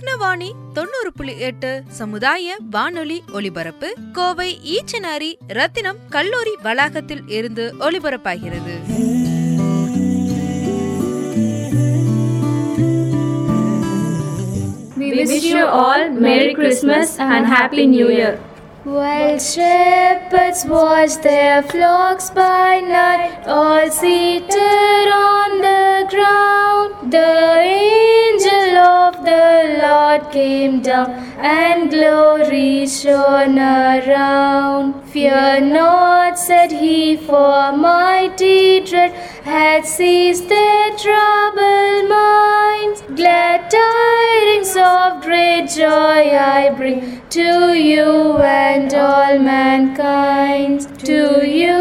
ரத்னவாணி தொண்ணூறு புள்ளி எட்டு சமுதாய வானொலி ஒலிபரப்பு கோவை ஈச்சனாரி ரத்தினம் கல்லூரி வளாகத்தில் இருந்து ஒலிபரப்பாகிறது We wish you all Merry Christmas and Happy New Year. While shepherds watch their flocks by night, all seated on the ground, the angel of the Lord came down, and glory shone around. Fear not, said he, for mighty dread had seized their troubled minds. Glad tidings of great joy I bring to you and all mankind. To you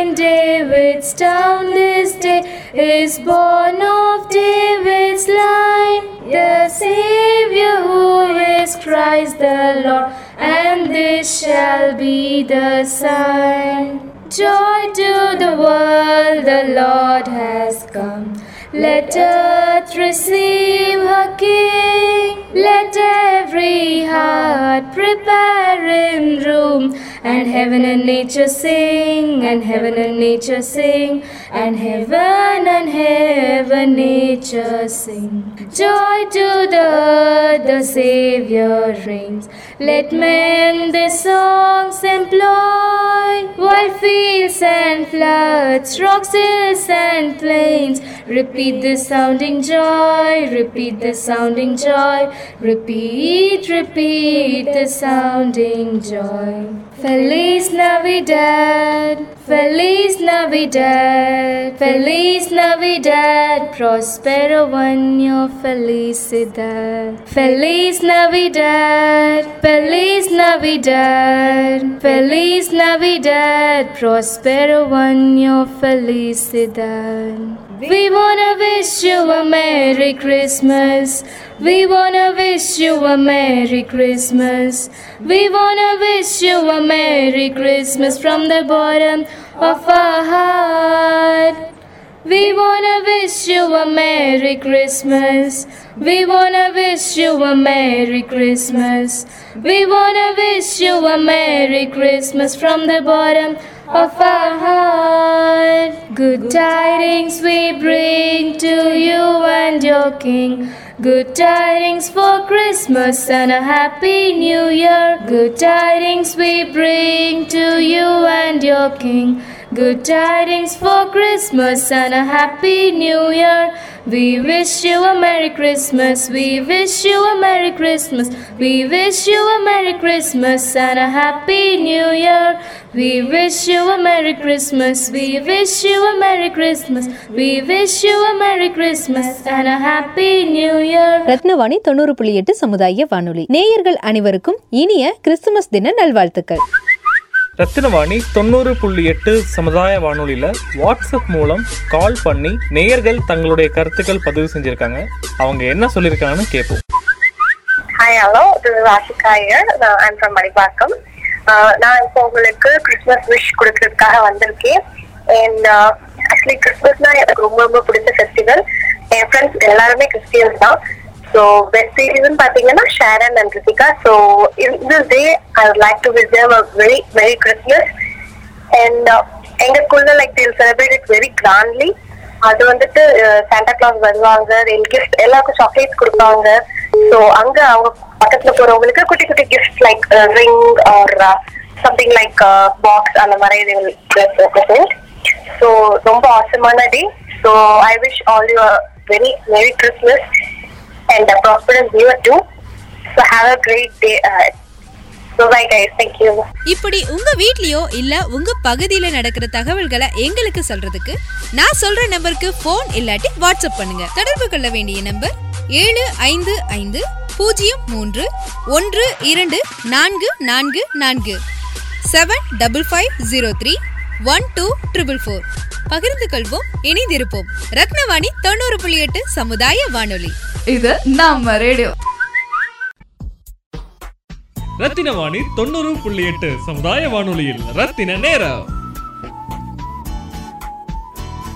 in David's town this day is born of David's line the Savior who is Christ the Lord, and this shall be the sign. Joy to the world, the Lord has come. Let earth receive her King. Let every heart prepare in room. And heaven and nature sing, and heaven and nature sing, and heaven and heaven nature sing. Joy to the earth, the Savior reigns. Let men their songs employ, while fields and floods, rocks, hills and plains, repeat the sounding joy, repeat the sounding joy, repeat, repeat the sounding joy. Feliz Navidad, Feliz Navidad, Feliz Navidad, prospero año, felicidad. Feliz Navidad, Feliz Navidad, Feliz Navidad, prospero año, felicidad. We wanna wish you a Merry Christmas. We wanna wish you a Merry Christmas. We wanna wish you a Merry Christmas from the bottom of our heart. We wanna wish you a Merry Christmas. We wanna wish you a Merry Christmas. We wanna wish you a Merry Christmas from the bottom of our heart. Good tidings we bring to you and your King. Good tidings for Christmas and a happy new year. Good tidings we bring to you and your King. Good tidings for Christmas and a happy new year. We wish you a Merry Christmas. We wish you a Merry Christmas. We wish you a Merry Christmas and a happy new year. We wish you a Merry Christmas. We wish you a Merry Christmas. We wish you a Merry Christmas and a happy new year. Rathnavani தொண்ணூறு புள்ளி எட்டு சமுதாய வானொலி நேயர்கள் அனைவருக்கும் இனிய Christmas தின நல்வாழ்த்துக்கள் ரத்தினவாணி தொண்ணூறு புள்ளி எட்டு சமுதாய வானொலியில் வாட்ஸ்அப் மூலம் கால் பண்ணி நேயர்கள் தங்களுடைய கருத்துக்கள் பதிவு செஞ்சுருக்காங்க. அவங்க என்ன சொல்லியிருக்காங்கன்னு கேட்போம் hi hello this is Ashika here I'm from Manipakkam நான் இப்போ உங்களுக்கு கிறிஸ்மஸ் விஷ் கொடுக்கறதுக்காக வந்திருக்கேன். அண்ட் ஆக்சுவலி கிறிஸ்மஸ்னா எனக்கு ரொம்ப ரொம்ப பிடிச்ச ஃபெஸ்டிவல் என் ஃப்ரெண்ட்ஸ் எல்லாருமே கிறிஸ்டியன்ஸ் தான். ஸோ பெஸ்ட் சீரீஸ்னு பார்த்தீங்கன்னா Sharon and Rithika so in this day I like to observe a very very Christmas and எங்க ஸ்கூல்ல லைக் தில் செலிப்ரேட் இட் வெரி கிராண்ட்லி அது வந்துட்டு சாண்டா கிளாஸ் வருவாங்க. கிஃப்ட் எல்லாருக்கும் சாக்லேட்ஸ் கொடுப்பாங்க. ஸோ அங்க அவங்க பக்கத்துல போறவங்களுக்கு குட்டி குட்டி gift like ring or something like box அந்த மாதிரி ஸோ ரொம்ப ஆசமான day so I wish all you very very Christmas and prosperous new too so have a great day bye guys இப்படி உங்க வீட்லயோ இல்ல உங்க பகுதியில நடக்கிற தகவல்களை எங்களுக்கு சொல்றதுக்கு நான் சொல்ற நம்பருக்கு ஃபோன் இல்லாட்டி வாட்ஸ்அப் பண்ணுங்க. தொடர்பு கொள்ள வேண்டிய நம்பர் ஏழு ஐந்து ஐந்து பூஜ்ஜியம் மூன்று ஒன்று இரண்டு நான்கு நான்கு நான்கு. Seven double five zero three one two triple four பகிர்ந்து கொள்வோம் இணைந்திருப்போம். ரத்னவாணி தொண்ணூறு புள்ளி எட்டு சமுதாய வானொலி. இது நம்ம ரேடியோ. ரத்தின வாணி தொண்ணூறு புள்ளி எட்டு சமுதாய வானொலியில் ரத்தின நேரம்.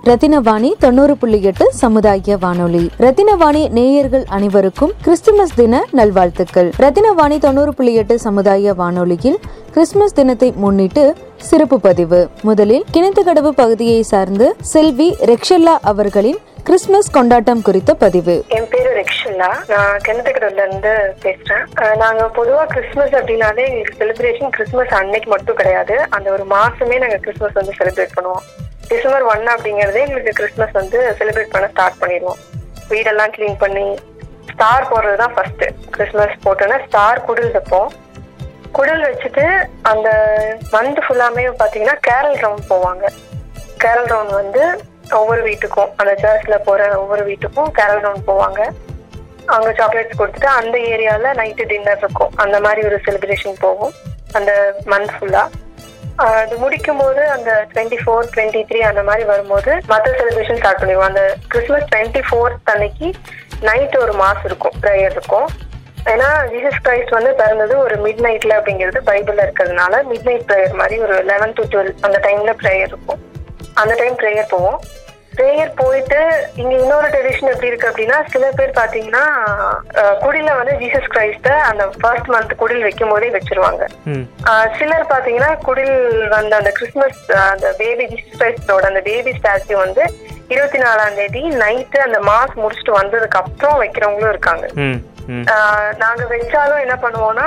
ரத்தினவாணி தொண்ணூறு புள்ளி எட்டு சமுதாய வானொலி. ரத்தினவாணி நேயர்கள் அனைவருக்கும் கிறிஸ்துமஸ் தின நல்வாழ்த்துக்கள். ரத்தினவாணி தொண்ணூறு புள்ளி எட்டு சமுதாய வானொலியில் கிறிஸ்துமஸ் தினத்தை முன்னிட்டு சிறப்பு பதிவு. முதலில் கிணத்துக்கடவு பகுதியை சார்ந்து செல்வி ரெக்ஷல்லா அவர்களின் கிறிஸ்துமஸ் கொண்டாட்டம் குறித்த பதிவு. என் பேரு ரெக்ஷல்லா. நான் கிணத்துக்கடல இருந்து பேசுறேன். நாங்க பொதுவா கிறிஸ்மஸ் அப்படின்னாலே எங்களுக்கு செலிப்ரேஷன் கிறிஸ்மஸ் அன்னைக்கு மட்டும் கிடையாது. அந்த ஒரு மாசமே நாங்க கிறிஸ்மஸ் வந்து செலிப்ரேட் பண்ணுவோம். டிசம்பர் ஒன் அப்படிங்கறதே எங்களுக்கு கிறிஸ்மஸ் வந்து செலிப்ரேட் பண்ண ஸ்டார்ட் பண்ணிடுவோம். வீடெல்லாம் க்ளீன் பண்ணி ஸ்டார் போடுறது தான் ஃபர்ஸ்ட் கிறிஸ்மஸ் போட்டோன்னா ஸ்டார் குடில் வைப்போம். குடல் வச்சுட்டு அந்த மந்த் ஃபுல்லாமே பாத்தீங்கன்னா கேரல் ரவுண்ட் போவாங்க. கேரல் ரவுண்ட் வந்து ஒவ்வொரு வீட்டுக்கும் அந்த சர்ச்ல போற ஒவ்வொரு வீட்டுக்கும் கேரல் ரவுண்ட் போவாங்க. அங்க சாக்லேட்ஸ் கொடுத்துட்டு அந்த ஏரியால நைட்டு டின்னர் இருக்கும். அந்த மாதிரி ஒரு செலிப்ரேஷன் போகும் அந்த மந்த் ஃபுல்லா அது முடிக்கும் போது அந்த டுவெண்ட்டி ஃபோர் டுவெண்ட்டி த்ரீ அந்த மாதிரி வரும்போது மற்ற செலிப்ரேஷன் ஸ்டார்ட் பண்ணிடுவோம். அந்த கிறிஸ்மஸ் டுவெண்ட்டி ஃபோர்த் அன்னைக்கு நைட் ஒரு மாஸ் இருக்கும் ப்ரேயர் இருக்கும். ஏன்னா ஜீசஸ் கிரைஸ்ட் வந்து பிறந்தது ஒரு மிட் நைட்ல அப்படிங்கிறது பைபிள்ல இருக்கிறதுனால மிட் நைட் ப்ரேயர் மாதிரி ஒரு லெவன் டு டுவெல் அந்த டைம்ல ப்ரேயர் இருக்கும். அந்த டைம் ப்ரேயர் போவோம். ப்ரேயர் போயிட்டு இங்க இன்னொரு ட்ரெடிஷன் எப்படி இருக்கு அப்படின்னா சில பேர் பாத்தீங்கன்னா குடில வந்து ஜீசஸ் கிரைஸ்ட அந்த ஃபர்ஸ்ட் மந்த் குடில் வைக்கும் போதே வச்சிருவாங்க சிலர் பாத்தீங்கன்னா குடில் வந்த அந்த கிறிஸ்துமஸ் அந்த பேபி ஜீசஸ் கிரைஸ்டோட அந்த பேபி ஸ்டாச்சு வந்து இருபத்தி நாலாம் தேதி நைட்டு அந்த மாஸ் முடிச்சுட்டு வந்ததுக்கு அப்புறம் வைக்கிறவங்களும் இருக்காங்க. நாங்க வச்சாலும் என்ன பண்ணுவோம்னா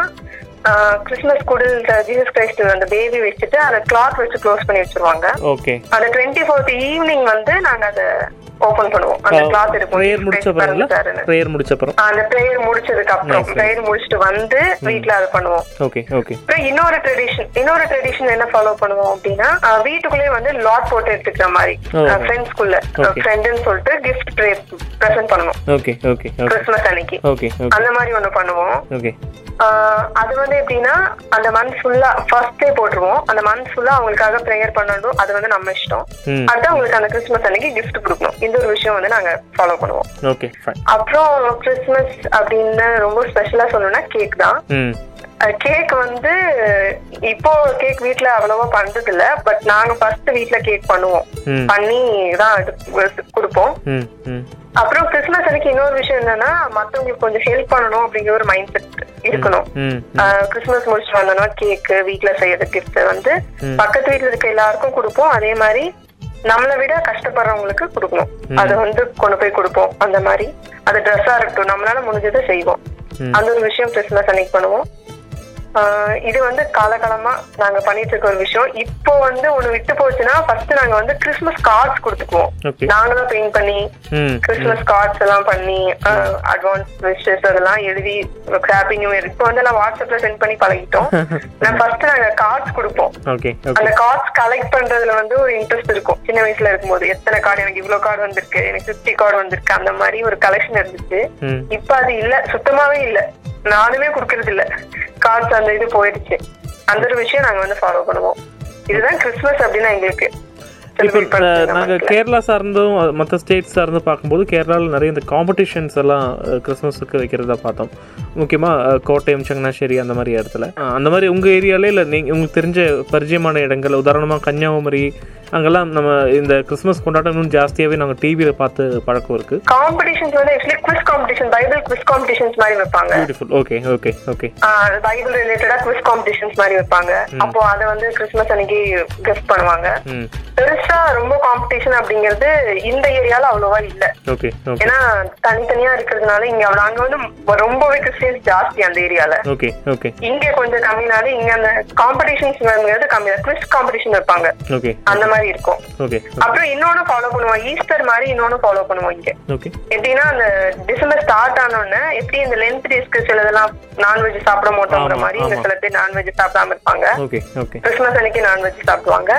ஆஹ் கிறிஸ்துமஸ் குடில் ஜீசஸ் கிரைஸ்ட் அந்த பேபி வச்சுட்டு அதை கிளாத் வச்சு க்ளோஸ் பண்ணி வச்சிருவாங்க. ஓகே அந்த டுவெண்ட்டி ஃபோர்த் ஈவினிங் வந்து நாங்க அதை ஓபன் பண்ணுவோம். அந்த கிளாத் இருக்கும். ப்ரேயர் முடிச்ச பிறந்துட்டாருன்னு. ப்ரேயர் முடிச்ச அப்புறம் அந்த ப்ரேயர் முடிச்சதுக்கு அப்புறம். ப்ரேயர் முடிச்சுட்டு வந்து வீட்ல அதை பண்ணுவோம். ஓகே ஓகே அப்புறம் இன்னொரு ட்ரெடிஷன் இன்னொரு ட்ரெடிஷன் என்ன ஃபாலோ பண்ணுவோம் அப்படின்னா அஹ், வீட்டுக்குள்ளேயே வந்து லாட் போட்டு எடுத்துக்கிற மாதிரி. ஃப்ரெண்ட்ஸ்குள்ள Okay. ஃப்ரெண்டுன்னு சொல்லிட்டு கிஃப்ட் ப்ரெசென்ட் பண்ணுவோம். ஓகே ஓகே கிறிஸ்மஸ் அன்னைக்கு. ஓகே அந்த மாதிரி ஒண்ணு பண்ணுவோம். ஓகே அது வந்து எப்படின்னா அந்த மந்த் ஃபுல்லா ஃபர்ஸ்ட் டே போட்டுருவோம். அந்த மந்த் ஃபுல்லா அவங்களுக்காக ப்ரேயர் பண்ணணும். அது வந்து நம்ம இஷ்டம். அடுத்து அவங்களுக்கு அந்த கிறிஸ்மஸ் அன்னைக்கு கிஃப்ட் கொடுக்கணும். இந்த ஒரு விஷயம் வந்து நாங்க ஃபாலோ பண்ணுவோம். ஓகே அப்புறம் கிறிஸ்மஸ் அப்படின்னு ரொம்ப ஸ்பெஷலா சொல்லணும்னா கேக் தான். கேக் வந்து இப்போ கேக் வீட்ல அவ்வளவா பண்றது இல்ல பட் நாங்க ஃபர்ஸ்ட் வீட்ல கேக் பண்ணுவோம். பண்ணி தான் கொடுப்போம். அப்புறம் கிறிஸ்மஸ் அன்னைக்கு இன்னொரு விஷயம் என்னன்னா மத்தவங்களுக்கு கொஞ்சம் ஹெல்ப் பண்ணணும் அப்படிங்கிற ஒரு மைண்ட் செட் இருக்கணும் கிறிஸ்மஸ் முடிச்சுட்டு வந்தோம்னா கேக் வீட்ல செய்யறது கிஃப்ட் வந்து. பக்கத்து வீட்ல இருக்க எல்லாருக்கும் கொடுப்போம். அதே மாதிரி நம்மளை விட கஷ்டப்படுறவங்களுக்கு கொடுக்கணும். அதை வந்து கொண்டு போய் கொடுப்போம். அந்த மாதிரி. அது ட்ரெஸ்ஸா இருக்கட்டும். நம்மளால முடிஞ்சதை செய்வோம். அந்த ஒரு விஷயம் கிறிஸ்மஸ் அன்னைக்கு பண்ணுவோம். இது வந்து காலகாலமா நாங்க பண்ணிட்டு இருக்க ஒரு விஷயம். இப்போ வந்து ஒண்ணு விட்டு போச்சுன்னா ஃபர்ஸ்ட் நாங்க வந்து கிறிஸ்மஸ் கார்ட்ஸ் கொடுத்துக்குவோம். ஓகே நாங்களும் பெயிண்ட் பண்ணி ம் கிறிஸ்மஸ் கார்ட்ஸ் எல்லாம் பண்ணி அட்வான்ஸ் விஷஸ் அதெல்லாம் எழுதி ஹாப்பி நியூ இயர் இப்போ வந்து எல்லாம் வாட்ஸ்அப்ல சென்ட் பண்ணி பழகிட்டோம். நான் ஃபர்ஸ்ட் நாங்க கார்ட்ஸ் கொடுப்போம். அந்த கார்ட்ஸ் கலெக்ட் பண்றதுல வந்து ஒரு இன்ட்ரெஸ்ட் இருக்கும். சின்ன வயசுல இருக்கும்போது எத்தனை கார்டு எனக்கு இவ்வளவு கார்டு வந்திருக்கு எனக்கு பிப்டி கார்டு வந்திருக்கு அந்த மாதிரி ஒரு கலெக்ஷன் இருந்துச்சு. இப்ப அது இல்ல சுத்தமாவே இல்ல. நானுமே குடுக்கறது இல்ல கார்ட்ஸ் அந்த இது போயிடுச்சு. அந்த ஒரு விஷயம் நாங்க வந்து ஃபாலோ பண்ணுவோம். இதுதான் கிறிஸ்துமஸ் அப்படின்னா எங்களுக்கு. இப்போ நாங்கள் கேரளா சார்ந்தும் மற்ற ஸ்டேட்ஸ் சார்ந்து பார்க்கும்போது கேரளாவில் நிறைய இந்த காம்படிஷன்ஸ் எல்லாம் கிறிஸ்மஸுக்கு வைக்கிறதா பார்த்தோம். முக்கியமாக கோட்டயம் செங்கனாശ്ശേരി அந்த மாதிரி இடத்துல. அந்த மாதிரி உங்கள் ஏரியாலே இல்லை நீங்கள் உங்களுக்கு தெரிஞ்ச பரிச்சயமான இடங்கள் உதாரணமாக கன்னியாகுமரி அங்கெல்லாம் நம்ம இந்த கிறிஸ்மஸ் கொண்டாட்டம் இன்னும் ஜாஸ்தியாவே நாங்க டிவியில பார்த்து பழக்கம் இருக்கு. காம்படிஷன்ஸ் வந்து actually quiz competition Bible quiz competitions மாதிரி வைப்பாங்க. Beautiful okay okay okay Bible ரிலேட்டடா குவிஸ் காம்படிஷன்ஸ் மாதிரி வைப்பாங்க. அப்போ அத வந்து கிறிஸ்மஸ் அன்னைக்கு கிஃப்ட் பண்ணுவாங்க. பெருசா பெருசா ரொம்ப காம்படிஷன் அப்படிங்கிறது இந்த ஏரியால அவ்வளவா இல்ல. ஏன்னா தனித்தனியா இருக்கிறதுனால இங்க அவ்வளவு அங்க வந்து ரொம்பவே கிறிஸ்டியன்ஸ் ஜாஸ்தி அந்த ஏரியால இங்க கொஞ்சம் கம்மினால இங்க அந்த காம்படிஷன்ஸ் கம்மி தான் குவிஸ் காம்படிஷன் வைப்பாங்க அந்த மாதிரி இருக்கும். அப்புறம் இன்னொன்னு ஃபாலோ பண்ணுவோம். ஈஸ்டர் மாதிரி இன்னொன்னு ஃபாலோ பண்ணுவோம் இங்க. எப்படின்னா அந்த டிசம்பர் ஸ்டார்ட் ஆனோடனே எப்படி இந்த லென்த் டேஸ்க்கு சிலதெல்லாம் நான்வெஜ் சாப்பிட மாட்டோங்கிற மாதிரி ஆமா. சில பேர் நான்வெஜ் சாப்பிடாம இருப்பாங்க. கிறிஸ்மஸ் அன்னைக்கு நான்வெஜ் சாப்பிடுவாங்க.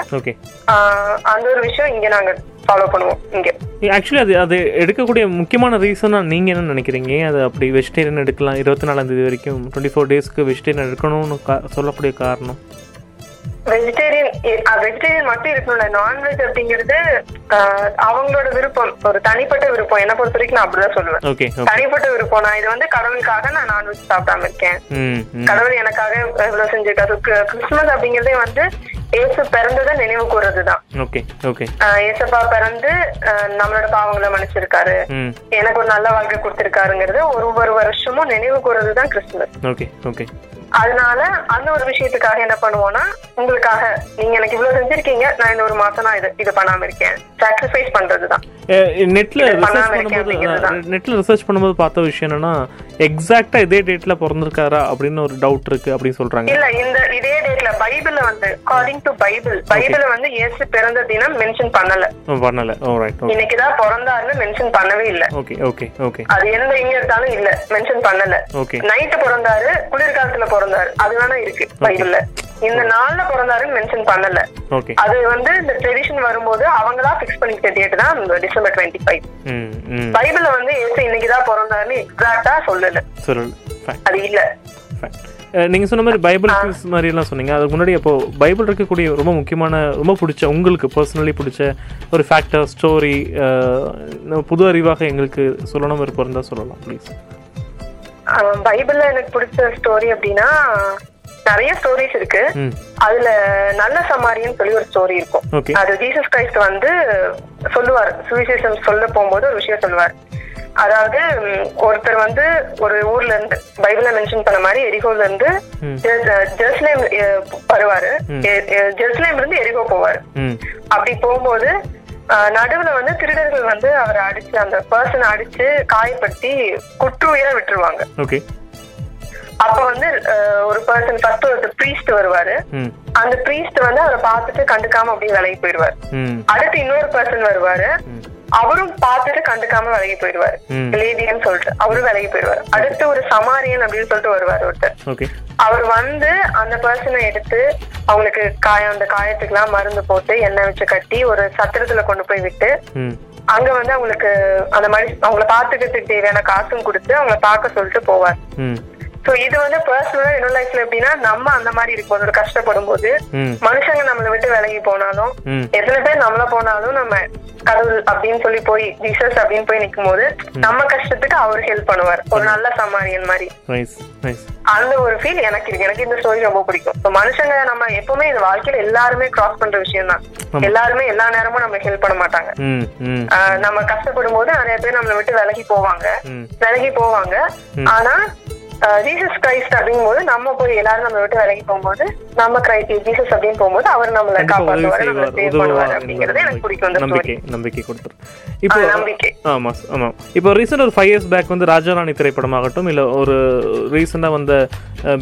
அந்த ஒரு விஷயம் இங்க நாங்க ஃபாலோ பண்ணுவோம். இங்க. ஆக்சுவலி அது அது எடுக்கக்கூடிய முக்கியமான ரீசனாக நீங்கள் என்ன நினைக்கிறீங்க? அது அப்படி வெஜிடேரியன் எடுக்கலாம். இருபத்தி நாலாம் தேதி வரைக்கும் டுவெண்ட்டி ஃபோர் டேஸ்க்கு வெஜிடேரியன் எடுக்கணும்னு கா சொல்லக்கூடிய காரணம்? வெஜிடேரியன் வெஜிடேரியன் மட்டும் இருக்கணும்ல. நான்வெஜ் அப்படிங்கிறது அவங்களோட விருப்பம். ஒரு தனிப்பட்ட விருப்பம். என்ன பொறுத்த வரைக்கும் நான் அப்படிதான் சொல்லுவேன். தனிப்பட்ட விருப்பம். நான் இது வந்து கடவுளுக்காக நான் நான்வெஜ் சாப்பிடாம இருக்கேன். கடவுள் எனக்காக இவ்வளவு செஞ்சிருக்காரு கிறிஸ்துமஸ் அப்படிங்கறதே வந்து இயேசு பிறந்ததை நினைவு ஆஹ் இயேசப்பா பிறந்து நம்மளோட பாவங்களை மன்னிச்சிருக்காரு. எனக்கு ஒரு நல்ல வாழ்க்கை கொடுத்திருக்காருங்கிறது ஒரு ஒரு வருஷமும் நினைவு கூறுறதுதான் கிறிஸ்துமஸ் ஓகே ஓகே அதனால அந்த ஒரு விஷயத்துக்காக என்ன பண்ணுவோம்னா உங்களுக்காக நீங்க எனக்கு இவ்வளவு செஞ்சிருக்கீங்க நான் இந்த ஒரு மாசம் நான் இது இது பண்ணாம இருக்கேன். சாக்ரிஃபைஸ் பண்றதுதான். நெட்டில் இது ரிசர்ச் பண்ணும்போது. நெட்டில் ரிசர்ச் பண்ணும்போது பார்த்த விஷயம் என்னன்னா எக்ஸாக்டாக இதே டேட்டில் பிறந்திருக்காரா அப்படின்னு ஒரு டவுட் இருக்கு அப்படின்னு சொல்கிறாங்க இல்ல இந்த இதே டேட்ல பைபிள்ல வந்து அக்கார்டிங் டு பைபிள் பைபிள்ல வந்து இயேசு பிறந்த தினம் மென்ஷன் பண்ணல. பண்ணலை. ஓ ரைட் ஓகே இன்னைக்குதான் பிறந்தாருன்னு மென்ஷன் பண்ணவே இல்ல. ஓகே ஓகே ஓகே அது எந்த இங்க இருந்தாலும் இல்ல மென்ஷன் பண்ணல. ஓகே நைட்டு பிறந்தாரு குளிர்காலத்துல பிறந்தாரு. அது வேணா இருக்கு பைபிள்ல இந்த நாள்ல பிறந்தாருன்னு மென்ஷன் பண்ணல. ஓகே அது வந்து இந்த ட்ரெடிஷன் வரும்போது அவங்களா ஃபிக்ஸ் பண்ணிக்கிட்ட டேட் தான் டிசம்பர் டுவெண்ட்டி ஃபைவ் பைபிள்ல வந்து ஏசு இன்னைக்குதான் பிறந்தாருன்னு எக்ஸாக்டா சொல்லல. அது இல்ல. நீங்கள் சொன்ன மாதிரி பைபிள் குவிஸ் மாதிரிலாம் சொன்னீங்க. அதுக்கு முன்னாடி அப்போ பைபிள் இருக்கக்கூடிய ரொம்ப முக்கியமான ரொம்ப பிடிச்ச உங்களுக்கு பர்சனலி பிடிச்ச ஒரு ஃபேக்டர் ஸ்டோரி புது அறிவாக எங்களுக்கு சொல்லணும் விருப்பம் இருந்தால் சொல்லலாம் ப்ளீஸ் பைபிள்ல எனக்கு பிடிச்ச ஸ்டோரி அப்படின்னா நிறைய ஸ்டோரிஸ் இருக்கு. அதுல நல்ல சமாரியன்னு சொல்லி ஒரு ஸ்டோரி இருக்கும். அது ஜீசஸ் கிரைஸ்ட் வந்து சொல்லுவார். சுவிசேஷம் சொல்ல போகும்போது ஒரு விஷயம் சொல்லுவார். அதாவது ஒருத்தர் வந்து ஒரு ஊர்ல இருந்து பைபிள்ல மென்ஷன் பண்ண மாதிரி எரிகோல இருந்து ம். ஜெ- ஜெருசலேம் அஹ், வருவாரு. ஜெருசலேம்ல இருந்து எரிகோ போவாரு. அப்படி போகும்போது நடுவுல வந்து திருடர்கள் வந்து அவரை அடிச்சு அந்த பர்சனை அடிச்சு காயப்படுத்தி குற்றுயிரை விட்டுருவாங்க. ஓகே. அப்ப வந்து ஒரு பர்சன் ஃபர்ஸ்ட் ஒரு ப்ரீஸ்ட் வருவாரு. அந்த ப்ரீஸ்ட் வந்து அவரை பார்த்துட்டு கண்டுக்காம அப்படியே விலகி போயிடுவாரு. அடுத்து இன்னொரு பர்சன் வருவாரு. அவரும் பார்த்துட்டு கண்டுக்காம விலகி போயிடுவாரு. லேடியன்னு சொல்லிட்டு அவரும் விலகி போயிடுவாரு. அடுத்து ஒரு சமாரியன் அப்படின்னு சொல்லிட்டு வருவாரு ஒருத்தர். அவர் வந்து அந்த பர்சனை எடுத்து அவங்களுக்கு காயம் அந்த காயத்துக்குலாம் மருந்து போட்டு எண்ணெய் வச்சு கட்டி ஒரு சத்திரத்துல கொண்டு போய் விட்டு அங்க வந்து அவங்களுக்கு அந்த மாதிரி அவங்கள பாத்துக்கிறதுக்கு தேவையான காசும் கொடுத்து அவங்கள பார்க்க சொல்லிட்டு போவார். சோ இது வந்து பர்சனலா என்னோட லைஃப்ல எப்படின்னா நம்ம அந்த மாதிரி இருக்கும்போது ஒரு கஷ்டப்படும் போது மனுஷங்க நம்மளை விட்டு விலகி போனாலும் எத்தனை பேர் நம்மள போனாலும் நம்ம கடவுள் அப்படின்னு சொல்லி போய் ஜீசஸ் அப்படின்னு போய் நிக்கும் போது நம்ம கஷ்டத்துக்கு அவர் ஹெல்ப் பண்ணுவார். ஒரு நல்ல சமாரியன் மாதிரி. அந்த ஒரு ஃபீல் எனக்கு இருக்கு. எனக்கு இந்த ஸ்டோரி ரொம்ப பிடிக்கும். மனுஷங்க நம்ம எப்பவுமே இந்த வாழ்க்கையில எல்லாருமே கிராஸ் பண்ற விஷயம் தான். எல்லாருமே எல்லா நேரமும் நம்ம ஹெல்ப் பண்ண மாட்டாங்க. நம்ம கஷ்டப்படும் போது நிறைய பேர் நம்மளை விட்டு விலகி போவாங்க. விலகி போவாங்க. ஆனா ஜீசஸ் கிரைஸ்ட் அப்படிங்கும்போது நம்ம போய் எல்லாரும் நம்ம விட்டு விலகி போகும்போது நம்ம கிரைஸ்ட் ஜீசஸ் அப்படின்னு போகும்போது அவர் நம்மளை காப்பாற்றுவாரு நம்மளை சேவ் பண்ணுவாரு அப்படிங்கறது எனக்கு பிடிக்கும் அந்த நம்பிக்கை நம்பிக்கை கொடுத்துரு இப்போ நம்பிக்கை. ஆமா ஆமாம் இப்போ ரீசெண்ட் ஒரு ஃபைவ் இயர்ஸ் பேக் வந்து ராஜாராணி திரைப்படமாகட்டும் இல்லை ஒரு ரீசெண்டாக வந்த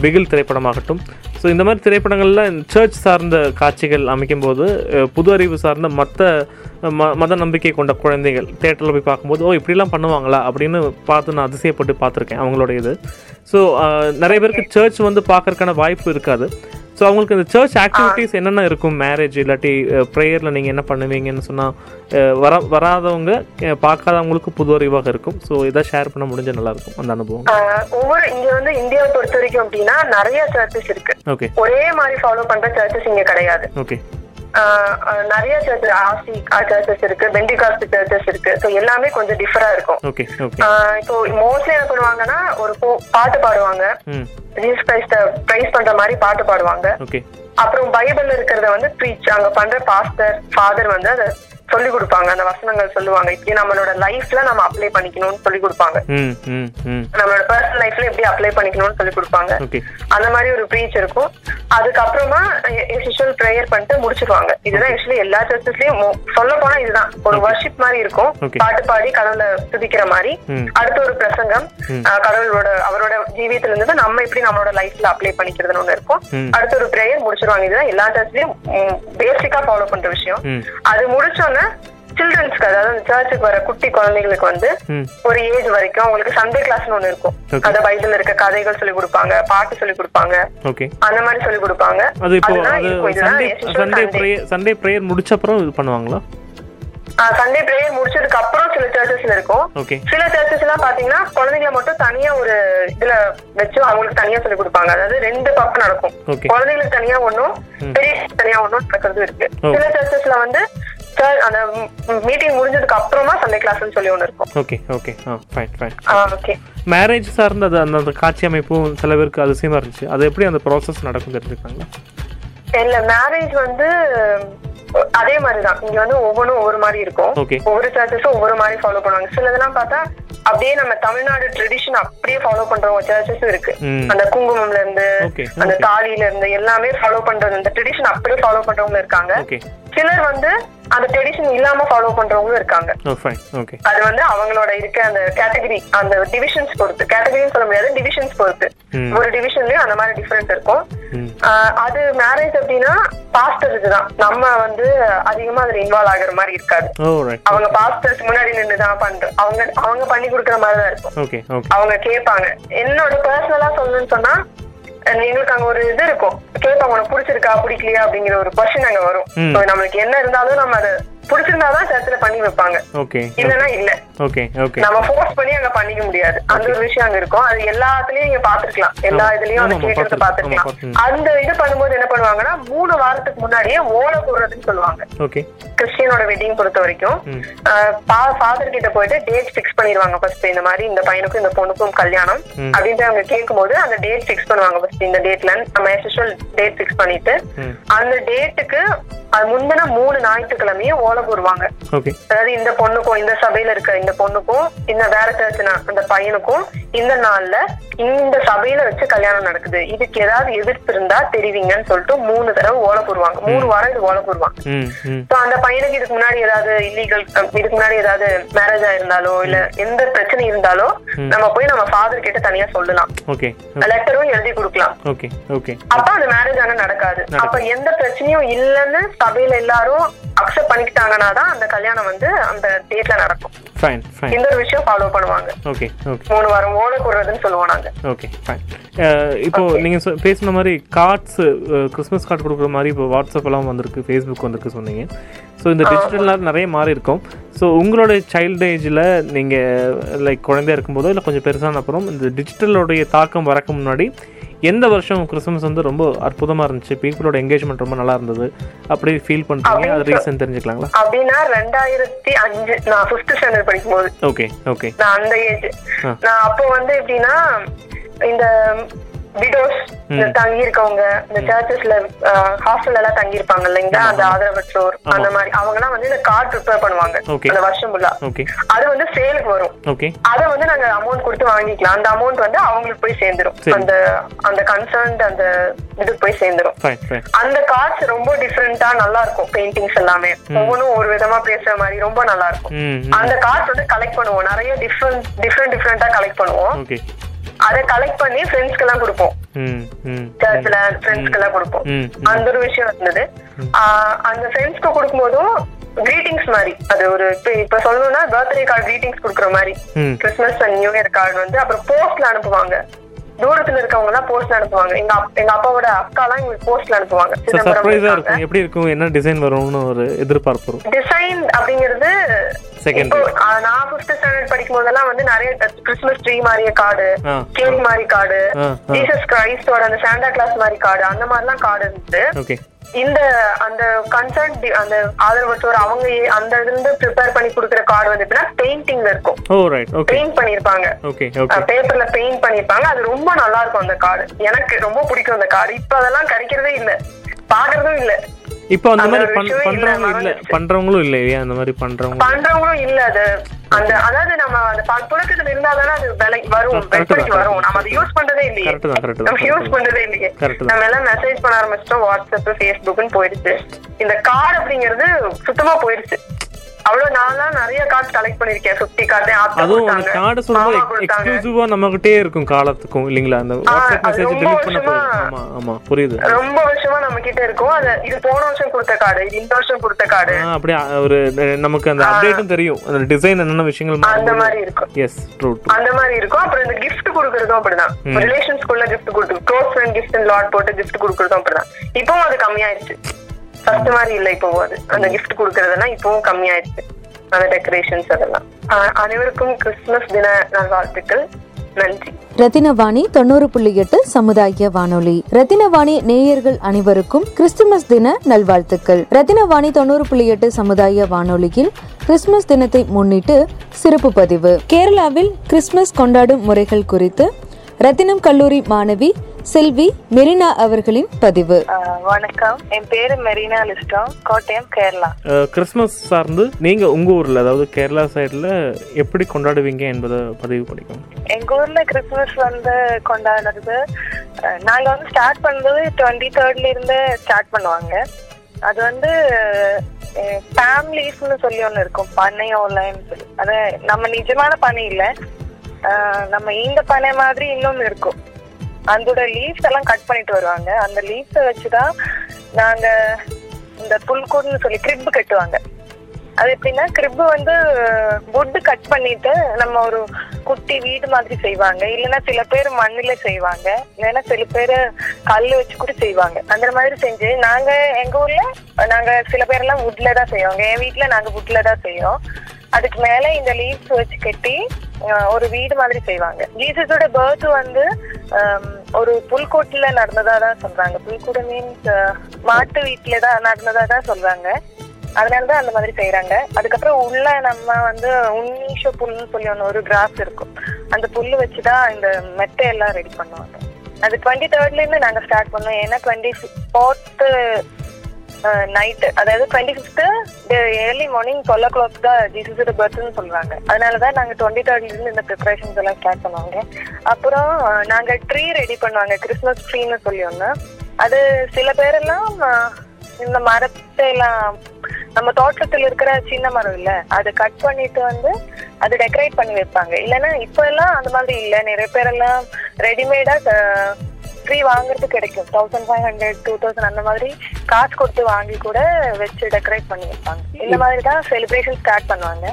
பிகில் திரைப்படமாகட்டும். ஸோ இந்த மாதிரி திரைப்படங்கள்ல சர்ச் சார்ந்த காட்சிகள் அமைக்கும்போது அஹ், புது அறிவு சார்ந்த மற்ற ம மத நம்பிக்கை கொண்ட குழந்தைகள் தேட்டரில் போய் பார்க்கும்போது ஓ இப்படிலாம் பண்ணுவாங்களா? அப்படின்னு பார்த்து நான் அதிசயப்பட்டு பார்த்துருக்கேன் அவங்களோட இது. ஸோ நிறைய பேருக்கு சர்ச் வந்து பார்க்கறதுக்கான வாய்ப்பு இருக்காது. ஸோ அவங்களுக்கு இந்த சர்ச் ஆக்டிவிட்டீஸ் என்னென்ன இருக்கும்? மேரேஜ் இல்லாட்டி ப்ரேயரில் நீங்கள் என்ன பண்ணுவீங்கன்னு சொன்னால் வர வராதவங்க பார்க்காதவங்களுக்கு புது அறிவாக இருக்கும். ஸோ இதை ஷேர் பண்ண முடிஞ்ச நல்லா இருக்கும். அந்த அனுபவம். ஒவ்வொரு இங்க வந்து இந்தியாவை பொறுத்த வரைக்கும் அப்படின்னா நிறைய சர்ச்சஸ் இருக்கு. ஓகே ஒரே மாதிரி ஃபாலோ பண்ற சர்ச்சஸ் இங்க கிடையாது. ஓகே நிறைய சர்ச்சஸ் ஆசி சர்ச்சஸ் இருக்கு பெண்டிகாஸ்ட் சர்ச்சஸ் இருக்கு. ஸோ எல்லாமே கொஞ்சம் டிஃபரா இருக்கும். இப்போ மோஸ்ட்லி என்ன பண்ணுவாங்கன்னா ஒரு பாட்டு பாடுவாங்க. ஜீசஸ் கிரைஸ்ட பிரைஸ் பண்ற மாதிரி பாட்டு பாடுவாங்க. அப்புறம் பைபிள்ல இருக்கிறத வந்து ப்ரீச் அங்க பண்ற பாஸ்டர் ஃபாதர் வந்து அதை சொல்லி கொடுப்பாங்க. அந்த வசனங்கள் சொல்லுவாங்க. இப்படி நம்மளோட லைஃப்ல நம்ம அப்ளை பண்ணிக்கணும்னு சொல்லி கொடுப்பாங்க. நம்மளோட பர்சனல் லைஃப்ல எப்படி அப்ளை பண்ணிக்கணும்னு சொல்லி கொடுப்பாங்க. அந்த மாதிரி ஒரு ப்ரீச் இருக்கும். அதுக்கப்புறமா யூஷுவல் ப்ரேயர் பண்ணிட்டு முடிச்சிருவாங்க. இதுதான் ஆக்சுவலி எல்லா சர்ச்சஸ்லயும் சொல்ல போனா இதுதான். ஒரு வர்ஷிப் மாதிரி இருக்கும். பாட்டு பாடி கடவுளை துதிக்கிற மாதிரி. அடுத்த ஒரு பிரசங்கம். கடவுளோட அவரோட ஜீவியத்துல இருந்து நம்ம எப்படி நம்மளோட லைஃப்ல அப்ளை பண்ணிக்கிறதுன்னு ஒண்ணு இருக்கும். அடுத்த ஒரு ப்ரேயர் முடிச்சிருவாங்க. இதுதான் எல்லா சர்ச்லயும் பேசிக்கா ஃபாலோ பண்ற விஷயம். அது முடிச்சோன்னே சில்ட்ரன்ஸ்க்கு அதாவது சர்ச்சுக்கு வர குட்டி குழந்தைகளுக்கு வந்து ஒரு ஏஜ் வரைக்கும் அவங்களுக்கு சண்டே கிளாஸ்னு ஒண்ணு இருக்கும். அந்த பைபிள்ல இருக்க கதைகள் சொல்லி கொடுப்பாங்க பாட்டு சொல்லி கொடுப்பாங்க. அந்த மாதிரி சொல்லி கொடுப்பாங்க. அது இப்போ சண்டே. ப்ரேயர் சண்டே ப்ரேயர் முடிச்ச அப்புறம் இது பண்ணுவாங்களா? சண்டே பிரேயர் முடிச்சதுக்கு அப்புறம் சில சர்ச்சஸ்ல இருக்கும். சில சர்ச்சஸ் எல்லாம் பாத்தீங்கன்னா குழந்தைங்களை மட்டும் தனியா ஒரு இதுல வச்சு அவங்களுக்கு தனியா சொல்லி கொடுப்பாங்க. அதாவது ரெண்டு பக்கம் நடக்கும். குழந்தைங்களுக்கு தனியா ஒண்ணும். பெரிய தனியா ஒண்ணும் நடக்கிறது இருக்கு. சில சர்ச்சஸ்ல வந்து church- அந்த மீட்டிங் முடிஞ்சதுக்கு அப்புறமா சண்டே கிளாஸ்னு சொல்லி ஒண்ணு இருக்கும். ஓகே ஓகே ஆ ஃபைன் ஃபைன் ஓகே மேரேஜ் சார்ந்த அந்த அந்த காட்சி அமைப்பும் சில பேருக்கு அதிசயமா இருந்துச்சு. அது எப்படி அந்த ப்ராசஸ் நடக்கும் தெரிஞ்சுக்காங்களா இல்ல மேரேஜ் வந்து அதே மாதிரிதான். இங்க வந்து ஒவ்வொன்றும் ஒவ்வொரு மாதிரி இருக்கும். Okay. ஒவ்வொரு சர்ச்சஸும் ஒவ்வொரு மாதிரி ஃபாலோ பண்ணுவாங்க. சிலதெல்லாம் பார்த்தா அப்படியே நம்ம தமிழ்நாடு ட்ரெடிஷன் அப்படியே ஃபாலோ பண்றவங்க சர்ச்சஸும் இருக்கு. அந்த குங்குமம்ல இருந்து Okay, அந்த. தாலியில இருந்து எல்லாமே ஃபாலோ பண்றது அந்த ட்ரெடிஷன் அப்படியே ஃபாலோ பண்றவங்க இருக்காங்க. ஓகே சிலர் வந்து அந்த ட்ரெடிஷன் இல்லாம ஃபாலோ பண்றவங்களும் இருக்காங்க. ஓகே அது வந்து அவங்களோட இருக்க அந்த கேட்டகரி அந்த டிவிஷன்ஸ் பொறுத்து கேட்டகரின்னு சொல்ல முடியாது டிவிஷன்ஸ் பொறுத்து. ஒரு டிவிஷன்லயும் அந்த மாதிரி டிஃபரெண்ட் இருக்கும். அது மேரேஜ் அப்படின்னா பாஸ்டருக்கு தான். நம்ம வந்து அதிகமா அதுல இன்வால்வ் ஆகுற மாதிரி இருக்காது. ரைட் அவங்க பாஸ்டர்ஸ் முன்னாடி நின்று தான் பண்ற அவங்க அவங்க பண்ணி கொடுக்குற மாதிரி தான் இருக்கும். அவங்க கேட்பாங்க. என்னோட பர்சனலா சொல்லணும்னு சொன்னா எங்களுக்கு அங்க ஒரு இது இருக்கும். கேட்பாங்க உனக்கு பிடிச்சிருக்கா பிடிக்கலையா அப்படிங்கிற ஒரு கொஸ்டின் அங்க வரும். நம்மளுக்கு என்ன இருந்தாலும் நம்ம அதை பிடிச்சிருந்தாதான் சர்ச்சில் பண்ணி வைப்பாங்க. ஓகே. இல்லைன்னா இல்ல. Okay okay. நம்ம ஃபோர்ஸ் பண்ணி அங்க பண்ணிக்க முடியாது. அந்த ஒரு விஷயம் அங்க இருக்கும். அது எல்லாத்துலயும் நீங்க பாத்துருக்கலாம் எல்லா. இதுலயும் அந்த. பாத்துருக்கலாம் ஆமா, அந்த இது பண்ணும்போது என்ன பண்ணுவாங்கன்னா மூணு வாரத்துக்கு முன்னாடியே ஓலை போடுறதுன்னு சொல்லுவாங்க. ஓகே. கிறிஸ்டியனோட வெட்டிங் பொறுத்த வரைக்கும். ஃபாதர் கிட்ட போயிட்டு டேட் ஃபிக்ஸ் பண்ணிடுவாங்க ஃபர்ஸ்ட் இந்த மாதிரி இந்த பையனுக்கும் இந்த பொண்ணுக்கும் கல்யாணம். அப்படின்ட்டு அவங்க கேட்கும்போது அந்த டேட் ஃபிக்ஸ் பண்ணுவாங்க ஃபர்ஸ்ட் இந்த டேட்ல நம்ம டேட் ஃபிக்ஸ் பண்ணிட்டு. அந்த டேட்டுக்கு அது முந்தின மூணு ஞாயிற்றுக்கிழமையும் ஓலை போடுவாங்க அதாவது இந்த பொண்ணுக்கும் இந்த சபையில இருக்க இந்த பொண்ணுக்கும் இந்த வேற சர்ச்சின அந்த பையனுக்கும் இந்த நாள்ல இந்த சபையில வச்சு கல்யாணம் நடக்குது. இதுக்கு ஏதாவது எதிர்ப்பு இருந்தா தெரிவிங்கன்னு சொல்லிட்டு மூணு தடவை ஓலை போடுவாங்க மூணு வாரம் இது ஓலை ம் சோ அந்த பையனுக்கு இதுக்கு முன்னாடி ஏதாவது இல்லீகல் இதுக்கு முன்னாடி ஏதாவது மேரேஜ் ஆயிருந்தாலோ இல்ல எந்த பிரச்சனை இருந்தாலோ நம்ம போய் நம்ம ஃபாதர் கிட்ட தனியா சொல்லலாம். லெட்டரும் எழுதி கொடுக்கலாம். அப்ப அந்த மேரேஜ் ஆனா நடக்காது. அப்ப எந்த பிரச்சனையும் இல்லைன்னு சபையில எல்லாரும் அக்செப்ட் பண்ணிக்கிட்டாங்கன்னா தான் அந்த கல்யாணம் வந்து அந்த டேட்ல நடக்கும். ஃபைன் ஃபைன் இந்த ஒரு விஷயம் ஃபாலோ பண்ணுவாங்க. ஓகே ஓகே மூணு வாரம் ஓலை கூடுறதுன்னு சொல்லுவோம் நாங்க. ஓகே ஃபைன் இப்போ நீங்கள் சொ- பேசின மாதிரி கார்ட்ஸ் கிறிஸ்மஸ் கார்டு கொடுக்குற மாதிரி இப்போ வாட்ஸ்அப் எல்லாம் வந்திருக்கு ஃபேஸ்புக் வந்திருக்கு சொன்னீங்க. ஸோ இந்த டிஜிட்டல்லாம் நிறைய மாறி இருக்கும். ஸோ உங்களோட சைல்டு ஏஜில் நீங்கள் லைக் குழந்தையா இருக்கும்போதோ இல்லை கொஞ்சம் பெருசான அப்புறம் இந்த டிஜிட்டலோடைய தாக்கம் வரக்கு முன்னாடி எந்த வருஷம் கிறிஸ்மஸ் வந்து ரொம்ப அற்புதமாக இருந்துச்சு? பீப்புளோட என்கேஜ்மெண்ட் ரொம்ப நல்லா இருந்தது. அப்படி ஃபீல் பண்ணுறீங்க அது ரீசன் தெரிஞ்சுக்கலாங்களா? அப்படின்னா ரெண்டாயிரத்தி அஞ்சு நான் ஃபிஃப்த் ஸ்டாண்டர்ட் படிக்கும் போது ஓகே ஓகே நான் அந்த ஏஜ். நான் அப்போ வந்து எப்படின்னா இந்த விடோஸ் இந்த தங்கி இருக்கவங்க இந்த சர்ச்சஸ்ல ஹாஸ்டல்ல எல்லாம் தங்கி இருப்பாங்க இல்லைங்களா? அந்த ஆதரவற்றோர் அந்த மாதிரி. அவங்க எல்லாம் வந்து இந்த கார்டு ப்ரிப்பேர் பண்ணுவாங்க. அந்த வருஷம் ஃபுல்லா அது வந்து சேலுக்கு வரும். அத வந்து நாங்க அமௌண்ட் கொடுத்து வாங்கிக்கலாம். அந்த அமௌண்ட் வந்து அவங்களுக்கு போய் சேர்ந்துரும். சரி. அந்த அந்த கன்சர்ன்ட் அந்த இதுக்கு போய் சேர்ந்துரும். அந்த கார்ட்ஸ் ரொம்ப டிஃப்ரெண்டா நல்லா இருக்கும். பெயிண்டிங்ஸ் எல்லாமே. ஒவ்வொன்றும் ஒரு விதமா பேசுற மாதிரி ரொம்ப நல்லா இருக்கும். அந்த கார்ட்ஸ் வந்து கலெக்ட் பண்ணுவோம். நிறைய டிஃப்ரெண்ட் டிஃப்ரெண்ட் டிஃப்ரெண்டா கலெக்ட் பண்ணுவோம். அதை கலெக்ட் பண்ணி ஃப்ரெண்ட்ஸ்க்கு எல்லாம் கொடுப்போம். சர்ச்ல ஃப்ரெண்ட்ஸ்க்கு எல்லாம் கொடுப்போம். அந்த ஒரு விஷயம் இருந்தது. அந்த ஃப்ரெண்ட்ஸ்க்கு கொடுக்கும்போதும் கிரீட்டிங்ஸ் மாதிரி. அது ஒரு இப்ப இப்ப சொல்லணும்னா பர்த்டே கார்டு கிரீட்டிங்ஸ் கொடுக்குற மாதிரி. Christmas and new year card வந்து அப்புறம் போஸ்ட்ல அனுப்புவாங்க. தூரத்துல இருக்கவங்க எல்லாம் போஸ்ட்ல அனுப்புவாங்க எங்க எங்க அப்பாவோட அக்கா எல்லாம் எங்களுக்கு போஸ்ட்ல அனுப்புவாங்க இருக்கும். எப்படி இருக்கும்? என்ன டிசைன் வரும்னு ஒரு எதிர்பார்ப்பு டிசைன் அப்படிங்கிறது நான் ஃபிஃப்த் ஸ்டாண்டர்ட் படிக்கும் போதெல்லாம் வந்து நிறைய கிறிஸ்மஸ் ட்ரீ மாதிரியே கார்டு கேக் மாதிரி கார்டு. ஜீசஸ் கிரைஸ்டோட அந்த சாண்டா கிளாஸ் மாதிரி கார்டு அந்த மாதிரிலாம் கார்டு இருந்துச்சு. இந்த அந்த கன்சர்ன் அந்த ஆதரவற்றோர் அவங்க அந்த இதுல இருந்து ப்ரிப்பேர் பண்ணி கொடுக்குற கார்டு வந்து எப்படின்னா பெயிண்டிங்ல இருக்கும். பெயிண்ட் பண்ணிருப்பாங்க ஓகே ஓகே பேப்பர்ல பெயிண்ட் பண்ணிருப்பாங்க அது ரொம்ப நல்லா இருக்கும் அந்த கார்டு எனக்கு ரொம்ப பிடிக்கும் அந்த கார்டு இப்ப அதெல்லாம் கிடைக்கிறதே இல்ல. பாக்குறதும் இல்ல. இப்போ அந்த மாதிரி ஒரு பண்- விஷயம் இல்ல, பண்றவங்களும் இல்ல. இல்லையா? அந்த மாதிரி பண்றவங்க பண்றவங்களும் இல்ல அது அந்த அதாவது நம்ம அந்த புழக்கத்துல இருந்தாதானே அது விலை வரும் correct வரும். நம்ம அதை யூஸ் பண்றதே இல்லையே. நம்ம யூஸ். பண்றதே இல்லையே. நம்ம எல்லாம் மெசேஜ் பண்ண ஆரம்பிச்சிட்டோம் வாட்ஸ்அப் ஃபேஸ்புக்னு போயிடுச்சு. இந்த கார்டு அப்படிங்கிறது சுத்தமா போயிடுச்சு. அவ்வளவு தான் நிறைய கார்டு கலெக்ட் பண்ணிருக்கேன் ஃபிஃப்டி கார்டு அதுவும் அந்த கார்டு சொல்லும்போது எக்ஸ்க்ளூசிவா நம்மகிட்டே இருக்கும் காலத்துக்கும் இல்லைங்களா? அந்த வாட்ஸ்அப் மெசேஜ் பண்ண ஆமா ஆமா புரியுது. ரொம்ப வருஷமா நம்ம கிட்ட இருக்கும். அது இது போன வருஷம் கொடுத்த கார்டு இது இந்த வருஷம் கொடுத்த கார்டு அப்படியே ஒரு நமக்கு அந்த அப்டேட்டும் தெரியும். அந்த டிசைன் என்னென்ன விஷயங்கள் அந்த மாதிரி இருக்கும். எஸ் ட்ரூ அந்த மாதிரி இருக்கும். அப்புறம் இந்த gift கொடுக்கறதும் அப்படிதான். ரிலேஷன்ஸ்குள்ள gift கொடுத்து க்ளோஸ் ஃப்ரெண்ட் gift லாட் போட்டு gift கொடுக்கறதும் அப்படிதான். இப்பவும் அது கம்மியாயிருச்சு ஃபர்ஸ்ட் மாதிரி இல்ல இப்போ. அது அந்த கிஃப்ட் கொடுக்கறதெல்லாம் இப்பவும் கம்மியாயிருச்சு அந்த டெக்கரேஷன்ஸ் அதெல்லாம். அனைவருக்கும் கிறிஸ்துமஸ் தின நல்வாழ்த்துக்கள். நன்றி. ரத்தினவாணி தொண்ணூறு புள்ளி எட்டு சமுதாய வானொலி. ரத்தினவாணி நேயர்கள் அனைவருக்கும் கிறிஸ்துமஸ் தின நல்வாழ்த்துக்கள். ரத்தினவாணி தொண்ணூறு புள்ளி எட்டு சமுதாய வானொலியில் கிறிஸ்துமஸ் தினத்தை முன்னிட்டு சிறப்பு பதிவு. கேரளாவில் கிறிஸ்துமஸ் கொண்டாடும் முறைகள் குறித்து ரத்தினம் கல்லூரி மாணவி செல்வி மெரினா அவர்களின் பதிவு. வணக்கம். என் பேரு மெரினா லிஸ்டம் கோட்டயம் கேரளா. கிறிஸ்மஸ் சார்ந்து நீங்க உங்க ஊர்ல அதாவது கேரளா சைடுல எப்படி கொண்டாடுவீங்க என்பதை பதிவு பண்ணிக்கோங்க. எங்க ஊர்ல கிறிஸ்துமஸ் வந்து கொண்டாடுறது நாங்க வந்து ஸ்டார்ட் பண்ணது டுவெண்ட்டி தேர்ட்ல இருந்து ஸ்டார்ட் பண்ணுவாங்க. அது வந்து ஃபேமிலிஸ்னு சொல்லி ஒண்ணு இருக்கும் பண்ணையோலன்னு சொல்லி. அது நம்ம நிஜமான பண்ணை இல்ல. நம்ம இந்த பனை மாதிரி இன்னொன்னு இருக்கும். அதோட லீவ்ஸ் எல்லாம் கட் பண்ணிட்டு வருவாங்க. அந்த லீவ்ஸை வச்சுதான் நாங்க இந்த புல்கூடுன்னு சொல்லி கிரிப்பு கட்டுவாங்க. அது எப்படின்னா கிரிப்பு வந்து வுட்டு கட் பண்ணிட்டு நம்ம ஒரு குட்டி வீடு மாதிரி செய்வாங்க. இல்லைன்னா சில பேர் மண்ணில செய்வாங்க. இல்லைன்னா சில பேர் கல் வச்சு கூட செய்வாங்க. அந்த மாதிரி செஞ்சு நாங்க எங்க ஊர்ல நாங்க சில பேர் எல்லாம் வுட்ல தான் செய்வோங்க என் வீட்டுல நாங்க வுட்ல தான் செய்வோம். அதுக்கு மேல இந்த லீவ்ஸ் வச்சு கட்டி ஒரு வீடு மாதிரி செய்வாங்க. ஜீசஸோட பர்த் வந்து ஒரு புல்கோட்டுல நடந்ததா தான் சொல்றாங்க. புல்கோடு மீன்ஸ் மாட்டு வீட்டில தான் நடந்ததா தான் சொல்றாங்க. அதனாலதான் அந்த மாதிரி செய்யறாங்க அதுக்கப்புறம் உள்ள நம்ம வந்து உன்னீஷ புல்னு சொல்லி ஒன்று ஒரு கிராஸ் இருக்கும். அந்த புல்லு வச்சுதான் இந்த மெத்தை எல்லாம் ரெடி பண்ணுவாங்க. அது டுவெண்ட்டி தேர்ட்ல இருந்து நாங்க ஸ்டார்ட் பண்ணோம். ஏன்னா டுவெண்ட்டி ஃபோர்த்து நைட்டு அதாவது twenty fifth early morning twelve o'clock தான் ஜீசஸோட பர்த்னு சொல்றாங்க. அதனாலதான் நாங்க டுவெண்ட்டி தேர்ட்ல இருந்து இந்த ப்ரிப்பரேஷன்ஸ் எல்லாம் ஸ்டார்ட் பண்ணுவாங்க. அப்புறம் நாங்கள் நாங்க ட்ரீ ரெடி பண்ணுவாங்க கிறிஸ்மஸ் ட்ரீன்னு சொல்லி ஒண்ணு. அது சில பேரெல்லாம் அஹ், இந்த மரத்தை எல்லாம் நம்ம தோட்டத்தில் இருக்கிற சின்ன மரம் இல்ல அதை கட் பண்ணிட்டு வந்து அதை டெக்கரேட் பண்ணி வைப்பாங்க. இல்லைன்னா இப்ப எல்லாம் அந்த மாதிரி இல்ல. நிறைய பேரெல்லாம் ரெடிமேடா ட்ரீ வாங்குறது கிடைக்கும். Thousand five hundred two thousand அந்த மாதிரி காசு கொடுத்து வாங்கி கூட வச்சு டெக்கரேட் பண்ணி வைப்பாங்க. இந்த மாதிரி தான் செலிப்ரேஷன் ஸ்டார்ட் பண்ணுவாங்க.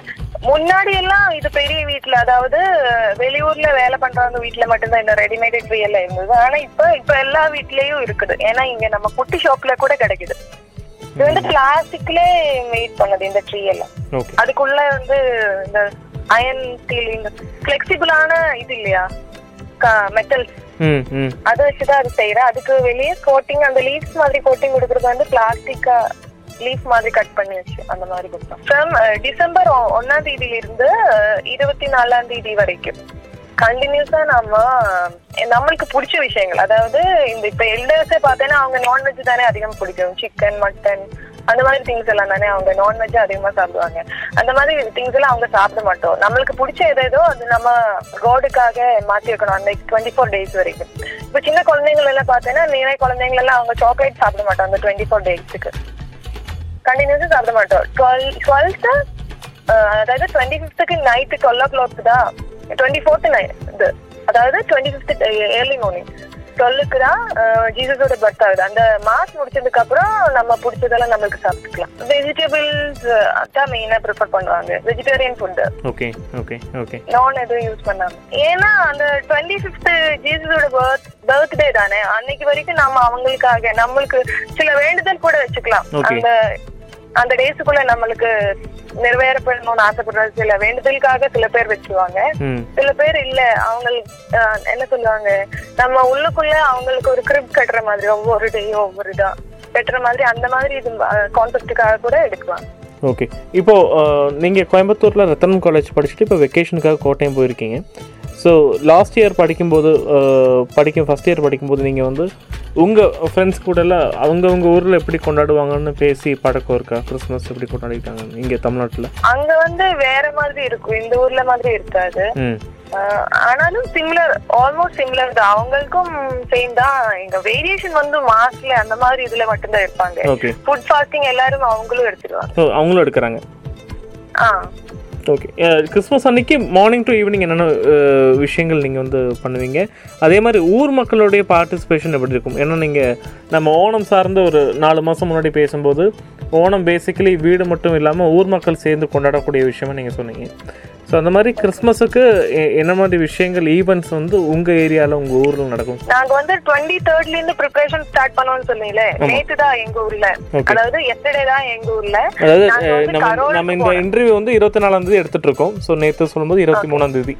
முன்னாடி எல்லாம் இது பெரிய வீட்ல அதாவது வெளியூர்ல வேலை பண்றவங்க வீட்ல மட்டும்தான் இந்த ரெடிமேட் ட்ரீ எல்லாம் இருந்தது. ஆனா இப்ப இப்ப எல்லா வீட்லயும் இருக்குது. ஏன்னா இங்க நம்ம குட்டி ஷாப்ல கூட கிடைக்குது. இது வந்து பிளாஸ்டிக்லே மேட் பண்ணது இந்த ட்ரீ எல்லாம். அதுக்குள்ள வந்து இந்த அயன் ஸ்டீல் இந்த பிளெக்சிபிளான இது இல்லையா? மெட்டல் ம் ம் அதை வச்சுதான் அது செய்யறேன் அதுக்கு வெளியே கோட்டிங் அந்த லீவ்ஸ் மாதிரி கோட்டிங் கொடுக்கறது வந்து பிளாஸ்டிக்கா லீஃப் மாதிரி கட் பண்ணி வச்சு அந்த மாதிரி கொடுத்தோம். டிசம்பர் ஒன்னாம் தேதியில இருந்து இருபத்தி நாலாம் தேதி வரைக்கும். கண்டினியூஸா நம்ம நம்மளுக்கு பிடிச்ச விஷயங்கள். அதாவது இந்த இப்ப எல்டர்ஸே பார்த்தேன்னா அவங்க நான்வெஜ் தானே அதிகம் பிடிக்கும். சிக்கன் மட்டன் அந்த மாதிரி திங்ஸ் எல்லாம் தானே அவங்க நான்வெஜ் அதிகமா சாப்பிடுவாங்க. அந்த மாதிரி திங்ஸ் எல்லாம் அவங்க சாப்பிட மாட்டோம். நம்மளுக்கு பிடிச்ச எது ஏதோ அது நம்ம ரோடுக்காக மாத்தி வைக்கணும் அந்த டுவெண்ட்டி ஃபோர் டேஸ் வரைக்கும். இப்ப சின்ன குழந்தைங்கள் எல்லாம் பார்த்தேன்னா நிறைய குழந்தைங்கள் எல்லாம் அவங்க சாக்லேட் சாப்பிட மாட்டோம் அந்த டுவெண்ட்டி ஃபோர் டேஸ்க்கு கண்டினியூஸா சாப்பிட மாட்டோம். டுவெல் டுவெல்த் அதாவது டுவெண்ட்டி ஃபிஃப்த்துக்கு நைட்டு டுவெல் ஓ கிளாக் தான். டுவெண்ட்டி ஃபோர்த்து இது அதாவது டுவெண்ட்டி ஃபிஃப்த் ஏர்லி மார்னிங் டுவெல்லுக்கு தான் ஜீசஸோட பர்த் ஆகுது. அந்த மாஸ் முடிச்சதுக்கு அப்புறம் நம்ம பிடிச்சதெல்லாம் நம்மளுக்கு சாப்பிட்டுக்கலாம். வெஜிடபிள்ஸ் அதான் மெயினா ப்ரிஃபர் பண்ணுவாங்க. Vegetarian food okay okay okay நான் எதுவும் யூஸ் பண்ணாம. ஏன்னா அந்த டுவெண்ட்டி ஃபிஃப்த் ஜீசஸோட பர்த் பர்த்டே தானே. அன்னைக்கு வரைக்கும் நம்ம அவங்களுக்காக நம்மளுக்கு சில வேண்டுதல் கூட வச்சுக்கலாம். அந்த அந்த டேஸுக்குள்ள நம்மளுக்கு நிறைவேறப்படணும்னு ஆசைப்படுற சில வேண்டுதலுக்காக சில பேர் வச்சுருவாங்க. ம். சில பேர் இல்ல அவங்களுக்கு என்ன சொல்லுவாங்க நம்ம உள்ளுக்குள்ள அவங்களுக்கு ஒரு கிரிப் கட்டுற மாதிரி ஒவ்வொரு டேயும் ஒவ்வொரு இதா கட்டுற மாதிரி அந்த மாதிரி இது கான்செப்டுக்காக கூட எடுக்கலாம். ஓகே இப்போ நீங்க கோயம்புத்தூர்ல ரத்தனம் காலேஜ் படிச்சுட்டு இப்போ வெக்கேஷனுக்காக கோட்டயம் போயிருக்கீங்க. ஸோ லாஸ்ட் இயர் படிக்கும்போது அஹ், படிக்கும் ஃபஸ்ட் இயர் படிக்கும்போது நீங்கள் வந்து உங்கள் ஃப்ரெண்ட்ஸ் கூட எல்லாம் அவங்கவுங்க ஊரில் எப்படி கொண்டாடுவாங்கன்னு பேசி பழக்கம் இருக்கா? கிறிஸ்மஸ் எப்படி கொண்டாடிட்டாங்க இங்கே தமிழ்நாட்டில்? அங்க வந்து வேற மாதிரி இருக்கும். இந்த ஊர்ல மாதிரி இருக்காது. ஆனாலும் சிமிலர் ஆல்மோஸ்ட் சிமிலர் தான். அவங்களுக்கும் சேம் தான். எங்க வேரியேஷன் வந்து மாஸ்ல அந்த மாதிரி இதுல மட்டும்தான் இருப்பாங்க ஃபுட் ஃபாஸ்டிங் எல்லாரும் அவங்களும் எடுத்துருவாங்க. அவங்களும் எடுக்கிறாங்க. ஆ. ஓகே கிறிஸ்மஸ் uh, அன்னைக்கு மார்னிங் டு ஈவினிங் என்னென்ன uh, விஷயங்கள் நீங்கள் வந்து பண்ணுவீங்க? அதே மாதிரி ஊர் மக்களுடைய பார்ட்டிசிபேஷன் எப்படி இருக்கும்? ஏன்னா நீங்கள் நம்ம ஓணம் சார்ந்த ஒரு நாலு மாதம் முன்னாடி பேசும்போது ஓணம் பேசிக்கலி வீடு மட்டும் இல்லாமல் ஊர் மக்கள் சேர்ந்து கொண்டாடக்கூடிய விஷயமா நீங்கள் சொன்னீங்க. ஸோ அந்த மாதிரி கிறிஸ்மஸுக்கு என்ன மாதிரி விஷயங்கள் ஈவெண்ட்ஸ் வந்து உங்கள் ஏரியாவில் உங்கள் ஊரில் நடக்கும்? நாங்க வந்து டுவெண்ட்டி தேர்ட்ல இருந்து ப்ரிப்பரேஷன் ஸ்டார்ட் பண்ணோம்னு சொன்னீங்களே நேத்து தான் எங்க ஊர்ல. அதாவது எஸ்டர்டே தான் எங்க ஊர்ல. அதாவது நம்ம நம்ம இந்த. இன்டர்வியூ வந்து இருபத்தி நாலாம் தேதி எடுத்துட்டு இருக்கோம் ஸோ நேற்று சொல்லும்போது இருபத்தி மூணாம் தேதி.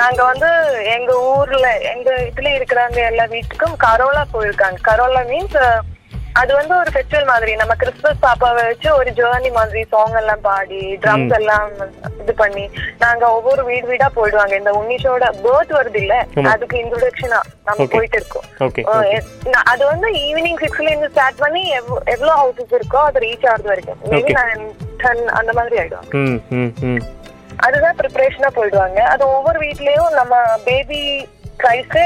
நாங்க வந்து எங்க ஊர்ல எங்க இதுல இருக்கிறவங்க எல்லா வீட்டுக்கும் கரோலா போயிருக்காங்க. கரோலா மீன்ஸ் அது வந்து ஒரு ஃபெஸ்டிவல் மாதிரி. நம்ம கிறிஸ்துமஸ் பாப்பாவை வச்சு ஒரு ஜேர்னி மாதிரி சாங் எல்லாம் பாடி ட்ரம்ஸ் எல்லாம் இது பண்ணி நாங்க ஒவ்வொரு வீடு வீடா போயிடுவாங்க. இந்த உன்னிஷோட பேர்த் வருது இல்ல? அதுக்கு இன்ட்ரோடக்ஷனா நம்ம. போயிட்டு இருக்கோம். அது வந்து ஈவினிங் சிக்ஸ்ல இருந்து ஸ்டார்ட் பண்ணி எவ்வ- எவ்வளவு ஹவுசஸ் இருக்கோ அது ரீச் ஆகுது வரைக்கும். மேபி டென் அந்த மாதிரி ஆயிடும் ம் அதுதான் ப்ரிப்பரேஷனா போயிடுவாங்க. அது ஒவ்வொரு வீட்லயும் நம்ம பேபி கிரைஸ்ட்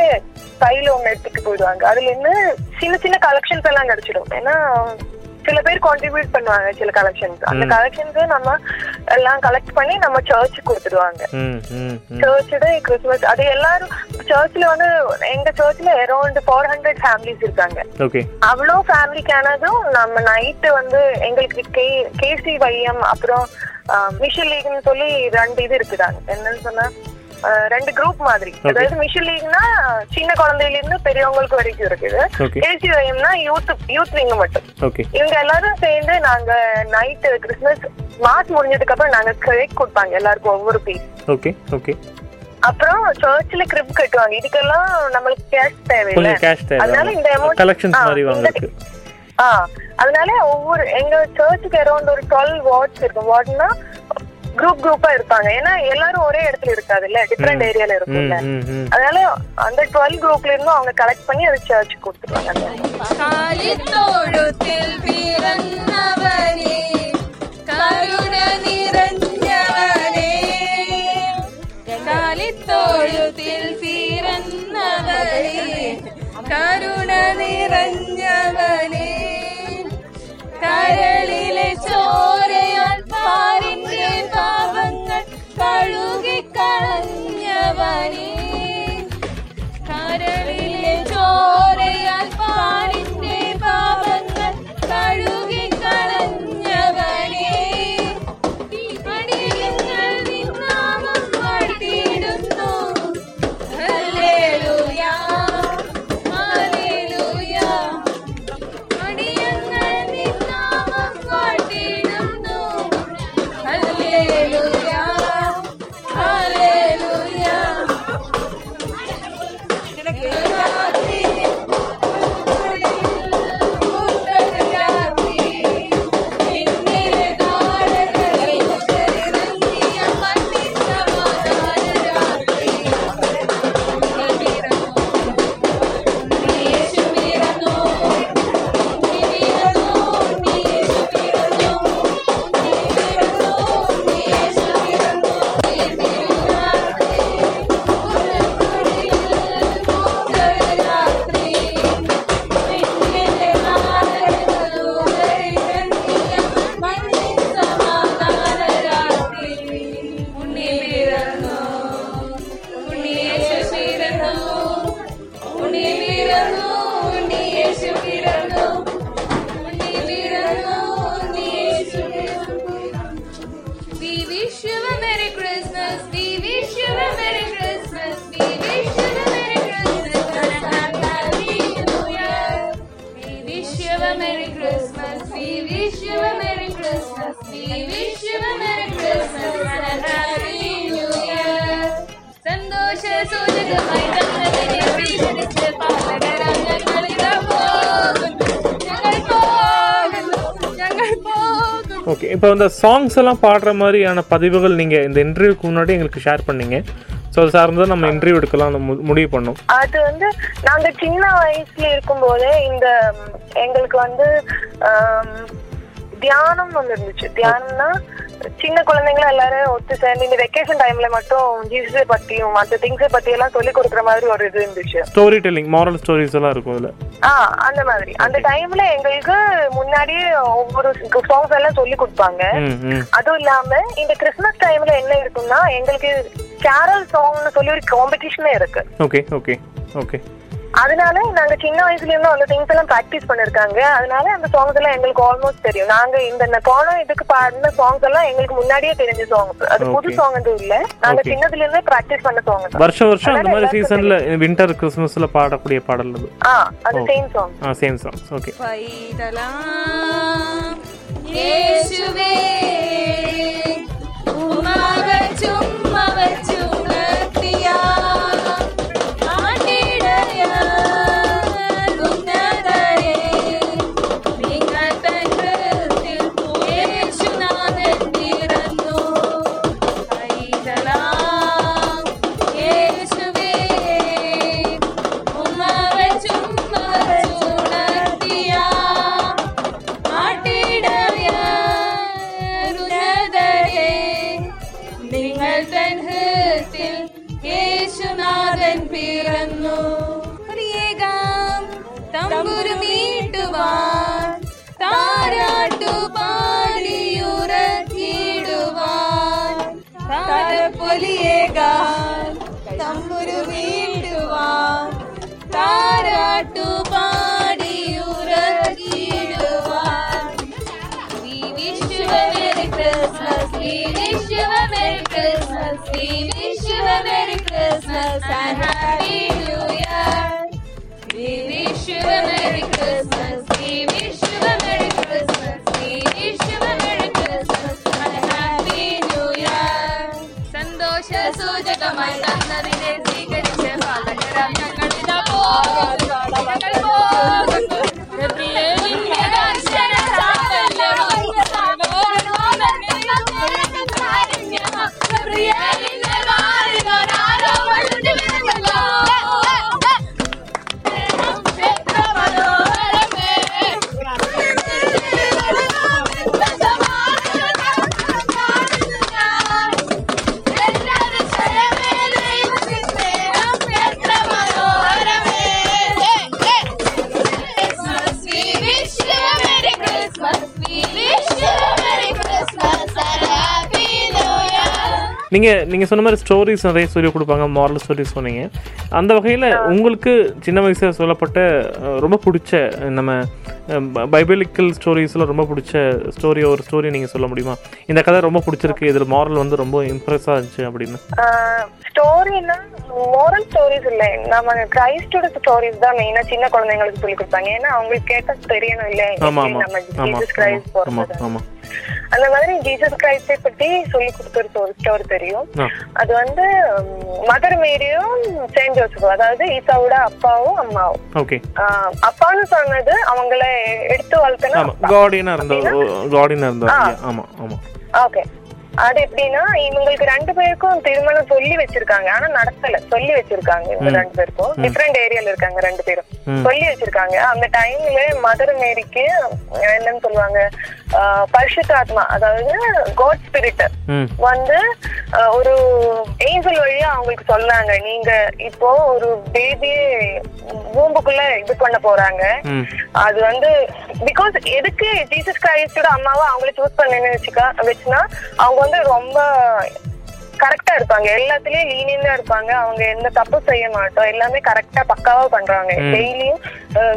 கையில ஒண்ணு எடுத்துட்டு போயிடுவாங்க. அதுல இருந்து சின்ன சின்ன கலெக்ஷன்ஸ் எல்லாம் கிடைச்சிடும் ஏன்னா சில பேர் கான்ட்ரிபியூட் பண்ணுவாங்க சில கலெக்ஷன்ஸ் அந்த கலெக்ஷன்ஸ் நம்ம எல்லாம் கலெக்ட் பண்ணி நம்ம சர்ச்சுக்கு கொடுத்துடுவாங்க. சர்ச்சோட கிறிஸ்துமஸ் அது எல்லாரும் சர்ச்ல வந்து எங்க சர்ச்ல அரௌண்ட் ஃபோர் ஹண்ட்ரட் ஃபேமிலிஸ் இருக்காங்க. அவ்வளோ ஃபேமிலிக்கானதும் நம்ம நைட்டு வந்து எங்களுக்கு கே கேசி வையம் அப்புறம் மிஷல் லீக்னு சொல்லி ரெண்டு இது இருக்குதாங்க. என்னன்னு சொன்னா ரெண்டு குரூப் மாதிரி. அதாவது மிஷல் லீக்னா சின்ன குழந்தையில இருந்து பெரியவங்களுக்கு வரைக்கும் இருக்குது. வையம்னா யூத் யூத் விங் மட்டும். இவங்க எல்லாரும் சேர்ந்து நாங்க நைட்டு கிறிஸ்துமஸ் மாஸ் முடிஞ்சதுக்கு அப்புறம் நாங்க கேக் கொடுப்பாங்க எல்லாருக்கும் ஒவ்வொரு பீஸ் ஓகே ஓகே அப்புறம் சர்ச்ல கிரிப் கட்டுவாங்க. இதுக்கெல்லாம் நம்மளுக்கு கேஷ் தேவையில்ல. அதனால இந்த amount- கலெக்ஷன்ஸ் மாதிரி வாங்குறதுக்கு. அதனால ஒவ்வொரு எங்க சர்ச்சுக்கு அரௌண்ட் ஒரு டுவெல் வார்ட்ஸ் இருக்கும். வார்ட்னா குரூப் குரூப்பா இருப்பாங்க. ஏன்னா எல்லாரும் ஒரே இடத்துல இருக்காதுல்ல? டிஃப்ரெண்ட் ஏரியால இருக்கும்ல. அதனால அந்த டுவெல் குரூப்ல இருந்தும் அவங்க கலெக்ட் பண்ணி அது சர்ச்சுக்கு கொடுத்துருவாங்க. இப்போ இந்த சாங்ஸ் எல்லாம் பாடுற மாதிரியான பதிவுகள் நீங்கள் இந்த இன்டர்வியூக்கு முன்னாடி எங்களுக்கு ஷேர் பண்ணீங்க. ஸோ அது சார்ந்து நம்ம இன்டர்வியூ எடுக்கலாம் மு- முடிவு பண்ணோம். அது வந்து நாங்க சின்ன வயசுல இருக்கும்போதே இந்த எங்களுக்கு வந்து தியானம் ஒன்று இருந்துச்சு தியானம்னா சின்ன குழந்தைங்கள எல்லாரும் ஒத்து சேர்ந்து இந்த வெக்கேஷன் டைம்ல மட்டும் ஜீசஸை பத்தியும் மற்ற திங்ஸை பத்தி எல்லாம் சொல்லி கொடுக்குற மாதிரி ஒரு இது இருந்துச்சு. ஸ்டோரி டெல்லிங் மாரல் ஸ்டோரிஸ் எல்லாம் இருக்கும் இதில். ஆ அந்த மாதிரி. அந்த டைம்ல எங்களுக்கு முன்னாடியே ஒவ்வொரு சாங்ஸ் எல்லாம் சொல்லி கொடுப்பாங்க. அதுவும் இல்லாம இந்த கிறிஸ்மஸ் டைம்ல என்ன இருக்குன்னா எங்களுக்கு கேரல் சாங்னு சொல்லி ஒரு காம்படிஷனே இருக்கு. ஓகே ஓகே ஓகே அதனால நாங்க சின்ன வயசுல இருந்து அந்த திங்ஸ் எல்லாம் பிராக்டிஸ் பண்ணிருக்காங்க. அதனால அந்த சாங்ஸ் எல்லாம் எங்களுக்கு ஆல்மோஸ்ட் தெரியும். நாங்க இந்த போன இதுக்கு பாடின சாங்ஸ் எல்லாம் எங்களுக்கு முன்னாடியே தெரிஞ்ச சாங்ஸ் அது புது சாங் எதுவும் இல்ல. நாங்க சின்னதுல இருந்தே பிராக்டிஸ் பண்ண சாங் வருஷம் வருஷம் அந்த மாதிரி சீசன்ல விண்டர் கிறிஸ்மஸ்ல பாடக்கூடிய பாடல் அது. ஆ அது சேம் சாங் ஆ சேம் சாங் ஓகே பைதலா சும்மா வச்சு நீங்க நீங்க சொன்ன மாதிரி ஸ்டோரிஸ் நிறைய சொல்லி கொடுப்பாங்க மாரல் ஸ்டோரிஸ் சொன்னீங்க. அந்த வகையில உங்களுக்கு சின்ன வயசுல சொல்லப்பட்ட ரொம்ப பிடிச்ச நம்ம பைபிளிக்கல் ஸ்டோரிஸ்ல ரொம்ப பிடிச்ச ஸ்டோரி ஒரு ஸ்டோரி நீங்க சொல்ல முடியுமா? இந்த கதை ரொம்ப பிடிச்சிருக்கு இதுல மாரல் வந்து ரொம்ப இம்ப்ரெஸ்ஸா இருந்துச்சு அப்படின்னு. ஸ்டோரினா மோரல் ஸ்டோரிஸ் இல்ல. நம்ம கிரைஸ்டோட ஸ்டோரிஸ் தான் மெயினா சின்ன குழந்தைங்களுக்கு சொல்லி கொடுப்பாங்க. ஏன்னா அவங்களுக்கு கேட்டா தெரியணும் இல்ல ஆமா எப்படி ஆமா. நம்ம ஜீசஸ் கிரைஸ்ட் ஆமா. அந்த மாதிரி ஜீசஸ் கிரைஸ்டை பத்தி சொல்லி கொடுத்த ஒரு ஸ்டோரி தெரியும். அது வந்து மதர் மேரியும் செயின்ட் ஜோசப் அதாவது ஈசாவோட அப்பாவும் அம்மாவும். அப்பான்னு சொன்னது அவங்கள எடுத்து வளர்த்தனா கார்டியனா இருந்த கார்டியனா இருந்த ஆமா ஆமா. ஓகே. அது எப்படின்னா இவங்களுக்கு ரெண்டு பேருக்கும் திருமணம் சொல்லி வச்சிருக்காங்க. ஆனா நடக்கல. சொல்லி வச்சிருக்காங்க இவங்க ரெண்டு பேருக்கும். டிஃப்ரெண்ட் ஏரியால இருக்காங்க ரெண்டு பேரும். சொல்லி வச்சிருக்காங்க. அந்த டைம்ல மதர் மேரிக்கு என்னன்னு சொல்லுவாங்க பரிசுத்தாத்மா அதாவது காட் ஸ்பிரிட் வந்து ஒரு ஏஞ்சல் வழியா அவங்களுக்கு சொன்னாங்க. நீங்க இப்போ ஒரு பேபியே பூம்புக்குள்ள இது பண்ண போறாங்க. அது வந்து பிகாஸ் எதுக்கு ஜீசஸ் கிரைஸ்டோட அம்மாவை அவங்கள சூஸ் பண்ணேன்னு வச்சுக்கா வச்சுனா அவங்க வந்து ரொம்ப கரெக்டா இருப்பாங்க. எல்லாத்துலயும் லீனியண்டா இருப்பாங்க. அவங்க எந்த தப்பு செய்ய மாட்டோம். எல்லாமே கரெக்டா பக்காவா பண்றாங்க. டெய்லியும்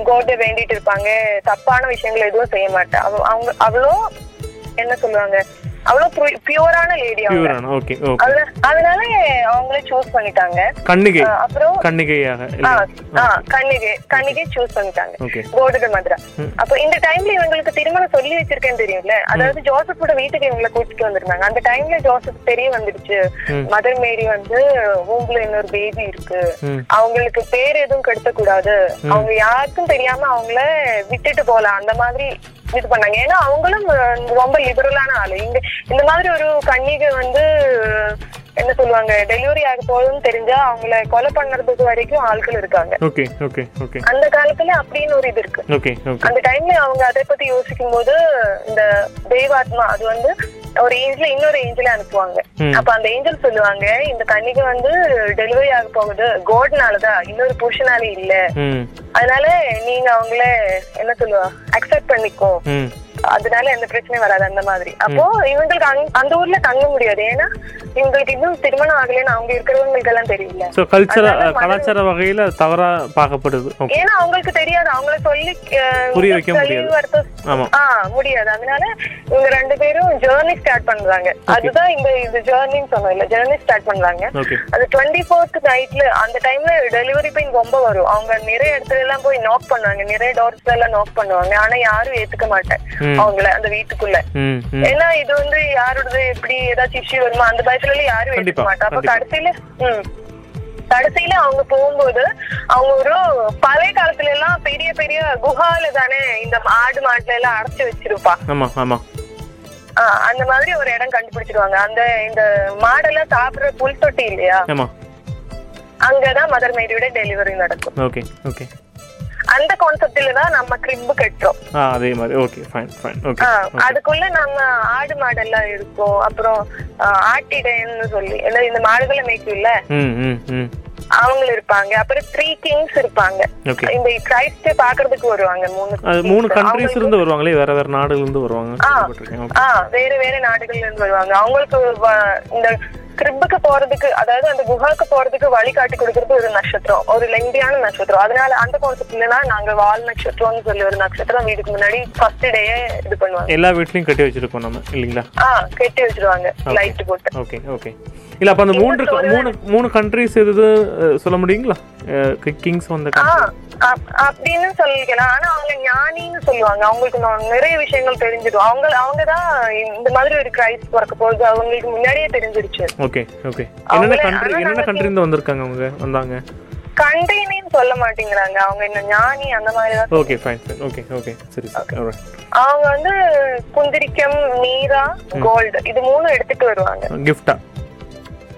கோட்டை வேண்டிட்டு இருப்பாங்க. தப்பான விஷயங்கள் எதுவும் செய்ய மாட்டேன் அவங்க அவ்வளோ என்ன சொல்லுவாங்க அவ்வளவு பியூரான லேடி அவங்க. பியூரான ஓகே ஓகே அதனால- அவங்களே சூஸ் பண்ணிட்டாங்க. கண்ணிகை. அப்புறம் கண்ணிகையாக கன்னிகை கன்னிகை சூஸ் பண்ணிட்டாங்க. கோடுட மதுரா அப்ப இந்த டைம்ல இவங்களுக்கு திருமணம் சொல்லி வச்சிருக்கேன்னு தெரியும்ல? அதாவது ஜோசப்போட வீட்டுக்கு இவங்களை கூட்டிட்டு வந்திருந்தாங்க. அந்த டைம்ல ஜோசப் தெரிய வந்துடுச்சு. மதர் மேரி வந்து ஊம்புல இன்னொரு பேபி இருக்கு. அவங்களுக்கு பேர் எதுவும் கெடுத்த கூடாது அவங்க யாருக்கும் தெரியாம அவங்கள விட்டுட்டு போலாம் அந்த மாதிரி இது பண்ணாங்க. ஏன்னா அவங்களும் ரொம்ப லிபரலான ஆளு. இங்க இந்த மாதிரி ஒரு கன்னிகை வந்து என்ன சொல்லுவாங்க டெலிவரி ஆக போகுதுன்னு தெரிஞ்சா அவங்கள கொலை பண்ணுறதுக்கு வரைக்கும் ஆட்கள் இருக்காங்க. Okay okay okay. அந்த காலத்துல அப்படின்னு ஒரு இது இருக்கு. Okay okay. அந்த டைம்ல அவங்க அதை பத்தி யோசிக்கும் போது இந்த தெய்வாத்மா அது வந்து ஒரு ஏஞ்சில இன்னொரு ஏஞ்சில அனுப்புவாங்க. அப்ப அந்த ஏஞ்சல் சொல்லுவாங்க இந்த கன்னிகை வந்து டெலிவரி ஆக போகுது. கோட்னாலதான் இன்னொரு புருஷனால இல்ல. அதனால நீங்க அவங்கள என்ன சொல்லுவா அக்செப்ட் பண்ணிக்கோ. அதனால எந்த பிரச்சனையும் வராது அந்த மாதிரி. அப்போ இவங்களுக்கு அந்த ஊர்ல தங்க முடியாது. ஏன்னா இவங்களுக்கு இன்னும் திருமணம் ஆகலைன்னு அவங்க இருக்கிறவங்களுக்கு எல்லாம் தெரியல கல்ச்சர வகையில் தவறாக பார்க்கப்படுது. ஏன்னா அவங்களுக்கு தெரியாது. அவங்கள சொல்லி புரிய வைக்க இந்த முடியாது. முடியாது. அதனால இவங்க ரெண்டு பேரும் ஜேர்னி ஸ்டார்ட் பண்றாங்க. அதுதான் இந்த இது ஜேர்னின்னு சொன்னோம் இல்ல ஜேர்னி ஸ்டார்ட் பண்றாங்க. அது டுவெண்ட்டி ஃபோர்த் நைட்ல அந்த டைம்ல டெலிவரி பெயின் ரொம்ப வரும். அவங்க நிறைய இடத்துல எல்லாம் போய் நாக் பண்ணுவாங்க. நிறைய டோர்ஸ்ல எல்லாம் நாக் பண்ணுவாங்க. ஆனா யாரும் ஏத்துக்க மாட்டேன். அவங்கள அந்த வீட்டுக்குள்ள. ஏன்னா இது வந்து யாரோடது எப்படி ஏதாச்சும் இஷ்யூ வருமா அந்த பயத்துல யாரும் ஏத்துக்க மாட்டா அப்ப. கடைசியில கடைசியில அவங்க போகும்போது அவங்க ஒரு பழைய காலத்துல எல்லாம் பெரிய பெரிய குஹால தானே இந்த ஆடு மாட்டுல எல்லாம் அடைச்சு வச்சிருப்பா. ஆஹ் அந்த மாதிரி ஒரு இடம் கண்டுபிடிச்சிருவாங்க. அந்த இந்த மாடெல்லாம் சாப்பிடுற புல் தொட்டி இல்லையா அங்கதான் மதர் மேரியோட டெலிவரி நடக்கும். Okay okay. அந்த கான்செப்ட்ல தான் நம்ம கிரிப் கட்டுறோம். அதே மாதிரி. ஓகே ஃபைன் ஃபைன் ஓகே அதுக்குள்ள நம்ம ஆடு மாடெல்லாம் இருக்கும் அப்புறம் ஆட்டிடைன்னு சொல்லி இந்த மாடுகளை மேய்க்கும்ல? அவங்க இருப்பாங்க. அப்புறம் த்ரீ கிங்ஸ் இருப்பாங்க. இந்த கிரைஸ்ட் பாக்குறதுக்கு வருவாங்க மூணு. மூணு கண்ட்ரிஸ் இருந்து வருவாங்களே வேற வேற நாடுல இருந்து வருவாங்க? வேற வேற நாடுகள்ல இருந்து வருவாங்க. அவங்களுக்கு இந்த கிரிப்புக்கு போறதுக்கு அதாவது அந்த குஹாக்கு போறதுக்கு வழிகாட்டி கொடுக்கறது ஒரு நட்சத்திரம் ஒரு லெங்கியான நட்சத்திரம். அதனால அந்த கான்செப்ட்ல தான் நாங்க வால் நட்சத்திரம்னு சொல்லி ஒரு நட்சத்திரம் வீட்டுக்கு முன்னாடி ஃபர்ஸ்ட் டேயே இது பண்ணுவாங்க. எல்லா வீட்லயும் கட்டி வச்சிருக்கோம் நம்ம இல்லைங்களா? ஆ கட்டி வச்சிருவாங்க லைட் போட்டு. ஓகே ஓகே இல்ல அப்ப அந்த மூன்று மூணு மூணு கண்ட்ரிஸ் எது சொல்ல முடியுங்களா? கிங்ஸ் வந்த அப்படின்னு சொல்லிக்கலாம் ஆனா அவங்க ஞானின்னு சொல்லுவாங்க. அவங்களுக்கு நிறைய விஷயங்கள் தெரிஞ்சிடும். அவங்க அவங்க தான் இந்த மாதிரி ஒரு கிரைஸ் பிறக்க போகுது. அவங்களுக்கு முன்னாடியே தெரிஞ்சிருச்சு. ஓகே ஓகே என்னென்ன கண்ட்ரி என்னென்ன கண்ட்ரி இருந்து வந்திருக்காங்க அவங்க வந்தாங்க? கண்டைனின்னு சொல்ல மாட்டேங்கிறாங்க. அவங்க என்ன ஞானி அந்த மாதிரி தான் okay fine fine okay okay சரி. அவங்க வந்து குந்திரிக்கம் நீரா கோல்டு இது மூணும் எடுத்துட்டு வருவாங்க. கிஃப்டா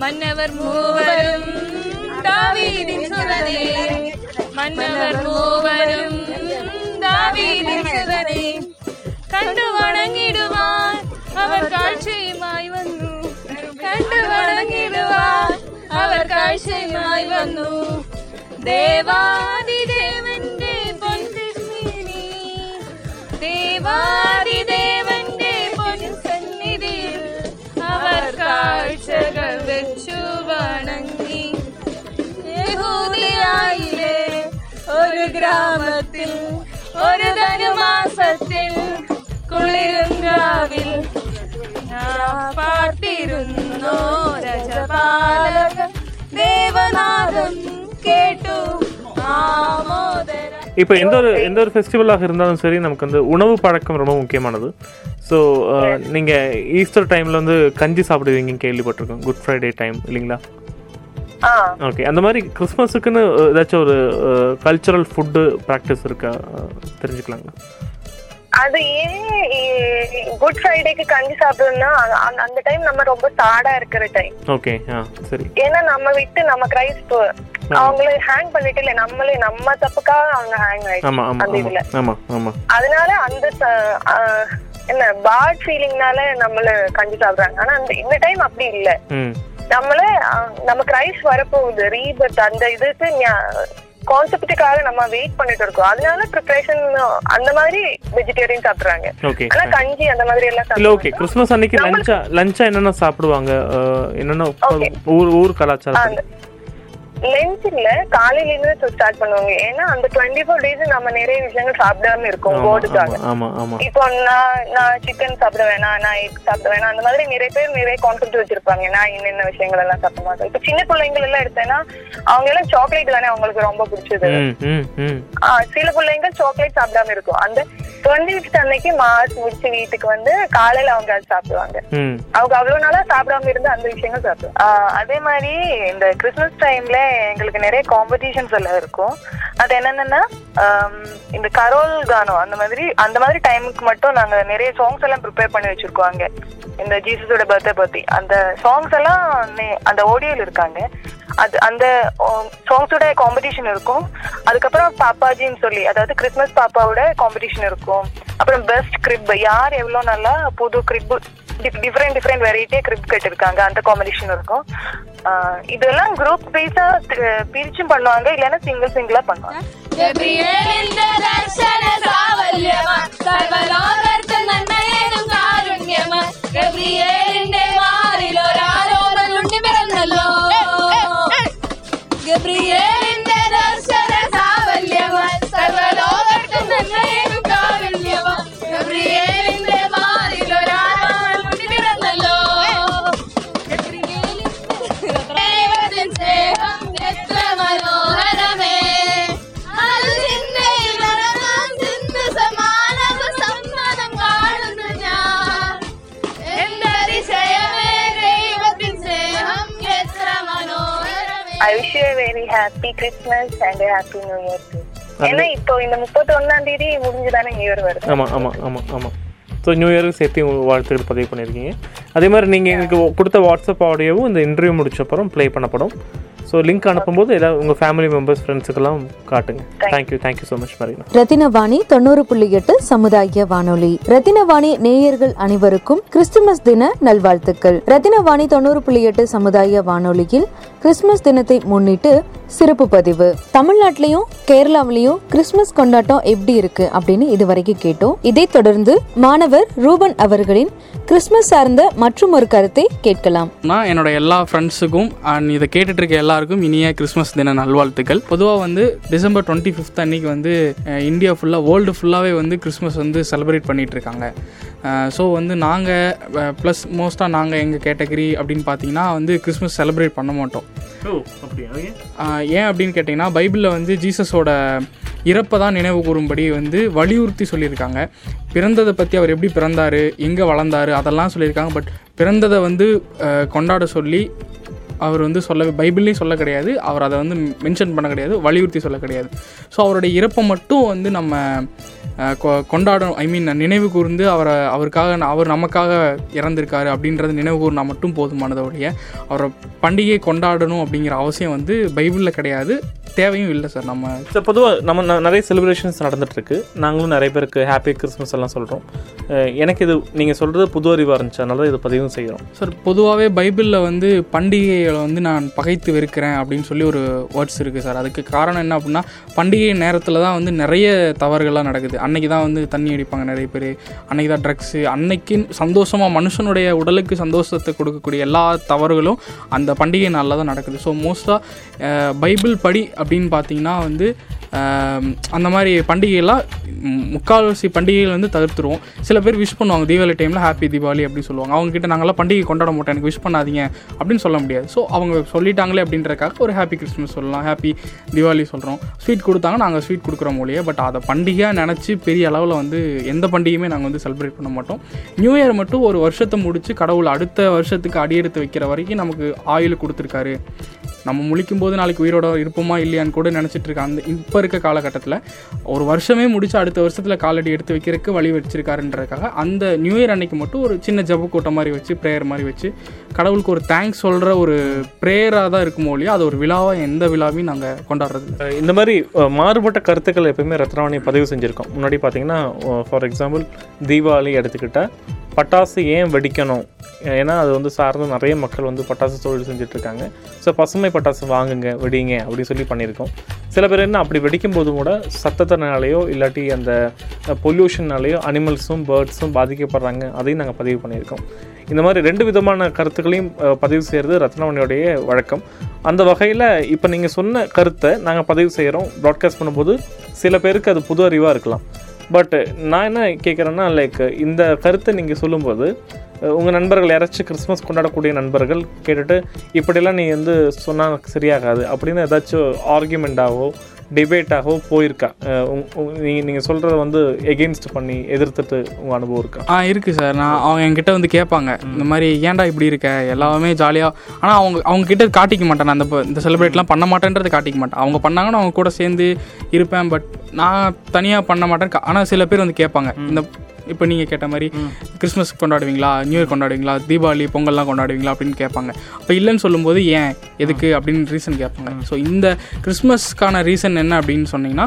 മന്നവർ മൂവരും ദാവീദിൻ സുതനേ. മന്നവർ മൂവരും ദാവീദിൻ സുതനേ. കണ്ടു വണങ്ങിടുവാൻ അവർ കാഴ്ചയുമായി വന്നു. കണ്ടു വണങ്ങിടുവാൻ അവർ കാഴ്ചയുമായി വന്നു. ദേവാദിദേവന്റെ പൊൻതിരുമേനി. ദേവാദിദേവന്റെ ഒരു ഗ്രാമത്തിൽ ഒരു ധനുമാസത്തിൽ കുളിരും രാവിൽ ഞാൻ പാർത്തിരുന്നു രജപാലക ദേവനാദം കേട്ടു ആമോദര இப்போ எந்த ஒரு எந்த ஒரு ஃபெஸ்டிவலாக இருந்தாலும் சரி நமக்கு வந்து உணவு பழக்கம் ரொம்ப முக்கியமானது ஸோ நீங்கள் ஈஸ்டர் டைமில் வந்து கஞ்சி சாப்பிடுவீங்கன்னு கேள்விப்பட்டிருக்கோம் குட் ஃப்ரைடே டைம் இல்லைங்களா ஆ ஓகே அந்த மாதிரி கிறிஸ்மஸுக்குன்னு ஏதாச்சும் ஒரு கல்ச்சுரல் ஃபுட்டு ப்ராக்டிஸ் இருக்கா? அஹ், தெரிஞ்சுக்கலாங்களா அது ஏன் குட் ஃப்ரைடேக்கு கஞ்சி சாப்பிடணும்னா அந்த- டைம் நம்ம ரொம்ப சாடா இருக்கிற டைம் ஓகே சரி. ஏன்னா நம்ம விட்டு நம்ம கிரைஸ்ட் அவங்கள ஹேங் பண்ணிட்டு இல்ல நம்மளே நம்ம தப்புக்காக அவங்க ஹேங் ஆயிடுச்சு அந்த இதுல. அதனால அந்த என்ன பாட் ஃபீலிங்னால நம்மள கஞ்சி சாப்பிடுறாங்க. ஆனா அந்த இந்த டைம் அப்படி இல்ல. நம்மள ஆ, நம்ம கிரைஸ்ட் வரப்போகுது ரீபர்த் அந்த இதுக்கு கான்செப்டுக்காக நம்ம வெயிட் பண்ணிட்டு இருக்கோம். அதனால ப்ரிப்பரேஷன் அந்த மாதிரி வெஜிடேரியன் சாப்பிடுறாங்க. ஓகே ஆனா கஞ்சி அந்த மாதிரி எல்லாம் இல்லை. ஓகே கிறிஸ்மஸ் அன்னைக்கு லஞ்சா லஞ்சா என்னென்ன சாப்பிடுவாங்க? என்னென்ன ஊர் ஊர் கலாச்சாரத்தில்? லென்த் இல்ல காலையில இருந்து ஸ்டார்ட் பண்ணுவாங்க. ஏன்னா அந்த டுவெண்ட்டி ஃபோர் டேஸ் நம்ம நிறைய விஷயங்கள் சாப்பிடாம இருக்கோம் ஆமா இப்போ நான் நான் சிக்கன் சாப்பிட வேணாம் நான் எக் சாப்பிட வேணாம் அந்த மாதிரி நிறைய பேர் நிறைய கான்செப்ட் வச்சிருப்பாங்க. நான் என்னென்ன விஷயங்கள் எல்லாம் சாப்பிட மாட்டேன். இப்போ சின்ன பிள்ளைங்கள் எல்லாம் எடுத்தேன்னா அவங்க எல்லாம் சாக்லேட் தானே அவங்களுக்கு ரொம்ப பிடிச்சது. சில பிள்ளைங்க சாக்லேட் சாப்பிடாம இருக்கும். அந்த டுவெண்ட்டி ஃபிஃப்த் அன்னைக்கு மாஸ் முடிச்சு வீட்டுக்கு வந்து காலையில அவங்க அது சாப்பிடுவாங்க. அவங்க அவ்வளவு நாளா சாப்பிடாம இருந்து அந்த விஷயங்கள் சாப்பிடுவாங்க. அதே மாதிரி இந்த கிறிஸ்மஸ் டைம்ல எங்களுக்கு நிறைய காம்படிஷன்ஸ் எல்லாம் இருக்கும். அது என்னென்னா இந்த கரோல் கானம் அந்த மாதிரி அந்த மாதிரி டைமுக்கு மட்டும் நாங்க நிறைய சாங்ஸ் எல்லாம் ப்ரிப்பேர் பண்ணி வச்சிருக்கோம் அங்க இந்த ஜீசஸோட பர்த்டே பத்தி அந்த சாங்ஸ் எல்லாம் அந்த ஓடியோல இருக்காங்க. அது அந்த சாங்ஸோட காம்படிஷன் இருக்கும். அதுக்கப்புறம் பாப்பாஜின்னு சொல்லி அதாவது கிறிஸ்மஸ் பாப்பாவோட காம்படிஷன் இருக்கும். அப்புறம் பெஸ்ட் கிரிப் யார் எவ்வளவு நல்லா புது கிரிப் டிஃப்ரெண்ட் டிஃப்ரெண்ட் வெரைட்டியா கிரிப் கட்டிருக்காங்க அந்த காம்படிஷன் இருக்கும் ஆஹ் இதெல்லாம் குரூப் வைஸா பிரிச்சும் பண்ணுவாங்க இல்லைன்னா சிங்கிள் சிங்கிளா பண்ணுவாங்க ഗബ്രിയേലിന്റെ ദർശന I wish you very happy Christmas and happy new year ஏன்னா இப்போ இந்த முப்பத்தி ஒன்னாம் தேதி முடிஞ்சுதானே நியூ இயர் வருது. ஆமாம் ஆமாம் ஆமாம் ஆமாம் ஸோ நியூ இயருக்கு சேர்த்து வாழ்த்துக்கள் பதிவு பண்ணியிருக்கீங்க. அதே மாதிரி நீங்கள் எங்களுக்கு கொடுத்த வாட்ஸ்அப் ஆடியோவும் இந்த இன்டர்வியூ முடிச்ச அப்புறம் ப்ளே பண்ணப்படும். ஸோ லிங்க் அனுப்பும்போது ஏதாவது உங்கள் ஃபேமிலி மெம்பர்ஸ் ஃப்ரெண்ட்ஸுக்கெல்லாம் காட்டுங்க. Thank you thank you so much Marina Rathinavani தொண்ணூறு புள்ளி எட்டு சமுதாய வானொலி. ரத்தினவாணி நேயர்கள் அனைவருக்கும் கிறிஸ்துமஸ் தின நல்வாழ்த்துக்கள். ரத்தினவாணி தொண்ணூறு புள்ளி எட்டு சமுதாய வானொலியில் கிறிஸ்துமஸ் தினத்தை முன்னிட்டு சிறப்பு பதிவு. தமிழ்நாட்டிலையும் கேரளாவிலையும் கிறிஸ்துமஸ் கொண்டாட்டம் எப்படி இருக்கு அப்படின்னு இதுவரைக்கும் கேட்டோம். இதைத் தொடர்ந்து மாணவர் ரூபன் அவர்களின் கிறிஸ்துமஸ் சார்ந்த மற்றும் ஒரு கருத்தை கேட்கலாம். நான் என்னோட எல்லா ஃப்ரெண்ட்ஸுக்கும் அண்ட் இதை கேட்டுட்டு இருக்க எல்லாருக்கும் இனிய கிறிஸ்மஸ் தின நல்வாழ்த்துக்கள். பொதுவாக வந்து டிசம்பர் டுவெண்ட்டி ஃபிஃப்த் அன்னைக்கு வந்து இந்தியா ஃபுல்லாக வேர்ல்டு ஃபுல்லாகவே வந்து கிறிஸ்மஸ் வந்து செலிப்ரேட் பண்ணிட்டு இருக்காங்க ஸோ வந்து நாங்கள் ப்ளஸ் மோஸ்ட்டாக நாங்கள் எங்கள் கேட்டகரி அப்படின்னு பார்த்தீங்கன்னா வந்து கிறிஸ்மஸ் செலிப்ரேட் பண்ண மாட்டோம். ஏன்? அப்படின்னு கேட்டிங்கன்னா பைபிளில் வந்து ஜீசஸோட இறப்பை தான் நினைவு கூறும்படி வந்து வலியுறுத்தி சொல்லியிருக்காங்க. பிறந்ததை பற்றி அவர் எப்படி பிறந்தார் எங்கே வளர்ந்தாரு அதெல்லாம் சொல்லியிருக்காங்க. பட் பிறந்ததை வந்து கொண்டாட சொல்லி அவர் வந்து சொல்ல பைபிள்லேயும் சொல்ல கிடையாது. அவர் அதை வந்து மென்ஷன் பண்ண கிடையாது வலியுறுத்தி சொல்ல கிடையாது. ஸோ அவருடைய இறப்பை மட்டும் வந்து நம்ம ஆஹ் கொ- கொண்டாடணும். ஐ மீன் நினைவு கூர்ந்து அவரை அவருக்காக அவர் நமக்காக இறந்திருக்காரு அப்படின்றது நினைவு கூர்னா மட்டும் போதுமானதை ஒழிய அவரை பண்டிகை கொண்டாடணும் அப்படிங்கிற அவசியம் வந்து பைபிளில் கிடையாது. தேவையும் இல்லை சார் நம்ம. ஸோ பொதுவாக நம்ம நிறைய செலிப்ரேஷன்ஸ் நடந்துட்டுருக்கு. நாங்களும் நிறைய பேருக்கு ஹாப்பி கிறிஸ்மஸ் எல்லாம் சொல்கிறோம் எனக்கு இது நீங்கள் சொல்கிறது புது அறிவாக இருந்துச்சு. அதனால தான் இதை பதிவும் செய்கிறோம். சார் பொதுவாகவே பைபிளில் வந்து பண்டிகைகளை வந்து நான் பகைத்து வெறுக்கிறேன் அப்படின்னு சொல்லி ஒரு வேர்ட்ஸ் இருக்குது சார். அதுக்கு காரணம் என்ன அப்படின்னா பண்டிகை நேரத்தில் தான் வந்து நிறைய தவறுகள்லாம் நடக்குது. அன்னைக்கு தான் வந்து தண்ணி அடிப்பாங்க நிறைய பேர். அன்னைக்கு தான் ட்ரக்ஸு அன்னைக்கு சந்தோஷமாக மனுஷனுடைய உடலுக்கு சந்தோஷத்தை கொடுக்கக்கூடிய எல்லா தவறுகளும் அந்த பண்டிகை நாளில் தான் நடக்குது. ஸோ மோஸ்ட்டாக பைபிள் படி அப்படின்னு பார்த்தீங்கன்னா வந்து அந்த மாதிரி பண்டிகையெல்லாம் முக்கால்வாசி பண்டிகைகள் வந்து தவிர்த்துருவோம். சில பேர் விஷ் பண்ணுவாங்க தீபாவளி டைமில் ஹாப்பி தீபாவளி அப்படின்னு சொல்லுவாங்க. அவங்கக்கிட்ட நாங்களாம் நாங்கள்லாம் பண்டிகை கொண்டாட மாட்டோம் எனக்கு விஷ் பண்ணாதீங்க அப்படின்னு சொல்ல முடியாது. ஸோ அவங்க சொல்லிட்டாங்களே அப்படின்றக்காக ஒரு ஹாப்பி கிறிஸ்மஸ் சொல்லலாம் ஹாப்பி தீபாவளி சொல்கிறோம் ஸ்வீட் கொடுத்தாங்க நாங்கள் ஸ்வீட் கொடுக்குறோம் மொழியே பட் அதை பண்டிகையாக நினச்சி பெரிய அளவில் வந்து எந்த பண்டிகையுமே நாங்கள் வந்து செலிப்ரேட் பண்ண மாட்டோம். நியூ இயர் மட்டும் ஒரு வருஷத்தை முடித்து கடவுள் அடுத்த வருஷத்துக்கு அடியெடுத்து வைக்கிற வரைக்கும் நமக்கு ஆயுள் கொடுத்துருக்காரு. நம்ம முழிக்கும் போது நாளைக்கு உயிரோட இருப்போமா இல்லையான்னு கூட நினச்சிட்டு இருக்க அந்த இப்போ இருக்க காலகட்டத்தில் ஒரு வருஷமே முடிச்சு அடுத்த வருஷத்தில் காலடி எடுத்து வைக்கிறதுக்கு வழி வச்சிருக்காருன்றதுக்காக அந்த நியூ இயர் அன்னைக்கு மட்டும் ஒரு சின்ன ஜப கூட்டம் மாதிரி வச்சு ப்ரேயர் மாதிரி வச்சு கடவுளுக்கு ஒரு தேங்க்ஸ் சொல்கிற ஒரு ப்ரேயராக தான் இருக்குமோ இல்லையா அது ஒரு விழாவாக எந்த விழாவையும் நாங்கள் கொண்டாடுறது இந்த மாதிரி மாறுபட்ட கருத்துக்கள் எப்பயுமே ரத்னவாணி பதிவு செஞ்சுருக்கோம். முன்னாடி பார்த்தீங்கன்னா ஃபார் எக்ஸாம்பிள் தீபாவளி எடுத்துக்கிட்டால் பட்டாசு ஏன் வெடிக்கணும்? ஏன்னா அது வந்து சார்ந்து நிறைய மக்கள் வந்து பட்டாசு தொழில் செஞ்சிட்ருக்காங்க. ஸோ பசுமை பட்டாசு வாங்குங்க வெடிங்க அப்படின்னு சொல்லி பண்ணியிருக்கோம். சில பேர் என்ன அப்படி வெடிக்கும் போது கூட சத்தத்தினாலேயோ இல்லாட்டி அந்த பொல்யூஷன்னாலேயோ அனிமல்ஸும் பேர்ட்ஸும் பாதிக்கப்படுறாங்க. அதையும் நாங்கள் பதிவு பண்ணியிருக்கோம். இந்த மாதிரி ரெண்டு விதமான கருத்துக்களையும் பதிவு செய்கிறது ரத்னவணியோடைய வழக்கம். அந்த வகையில் இப்போ நீங்கள் சொன்ன கருத்தை நாங்கள் பதிவு செய்கிறோம் ப்ராட்காஸ்ட் பண்ணும்போது சில பேருக்கு அது புது அறிவாக இருக்கலாம். பட் நான் என்ன கேட்குறேன்னா லைக் இந்த கருத்தை நீங்கள் சொல்லும்போது உங்கள் நண்பர்கள் யாராச்சும் கிறிஸ்மஸ் கொண்டாடக்கூடிய நண்பர்கள் கேட்டுட்டு இப்படியெல்லாம் நீ வந்து சொன்னால் சரியாகாது. அப்படின்னு ஏதாச்சும் ஆர்கியூமெண்ட்டாகவோ டிபேட்டாகவோ போயிருக்கா. நீங்கள் நீங்கள் சொல்கிறத வந்து எகெயின்ஸ்ட் பண்ணி எதிர்த்துட்டு உங்கள் அனுபவம் இருக்கா? ஆ இருக்குது சார். நான் அவங்க என்கிட்ட வந்து கேட்பாங்க. இந்த மாதிரி ஏன்டா இப்படி இருக்க? எல்லாமே ஜாலியாக ஆனால் அவங்க அவங்க கிட்ட காட்டிக்க மாட்டேன். நான் அந்த இந்த செலிப்ரேட்லாம் பண்ண மாட்டேன்றது காட்டிக்க மாட்டேன். அவங்க பண்ணாங்கன்னா அவங்க கூட சேர்ந்து இருப்பேன். பட் நான் தனியாக பண்ண மாட்டேன். ஆனால் சில பேர் வந்து கேட்பாங்க. இந்த இப்போ நீங்கள் கேட்ட மாதிரி கிறிஸ்மஸ் கொண்டாடுவீங்களா நியூ இயர் கொண்டாடுவீங்களா தீபாவளி பொங்கல்லாம் கொண்டாடுவீங்களா அப்படின்னு கேட்பாங்க. அப்போ இல்லைன்னு சொல்லும்போது ஏன் எதுக்கு அப்படின்னு ரீசன் கேட்பாங்க. ஸோ இந்த கிறிஸ்மஸ்க்கான ரீசன் என்ன அப்படின்னு சொன்னீங்கன்னா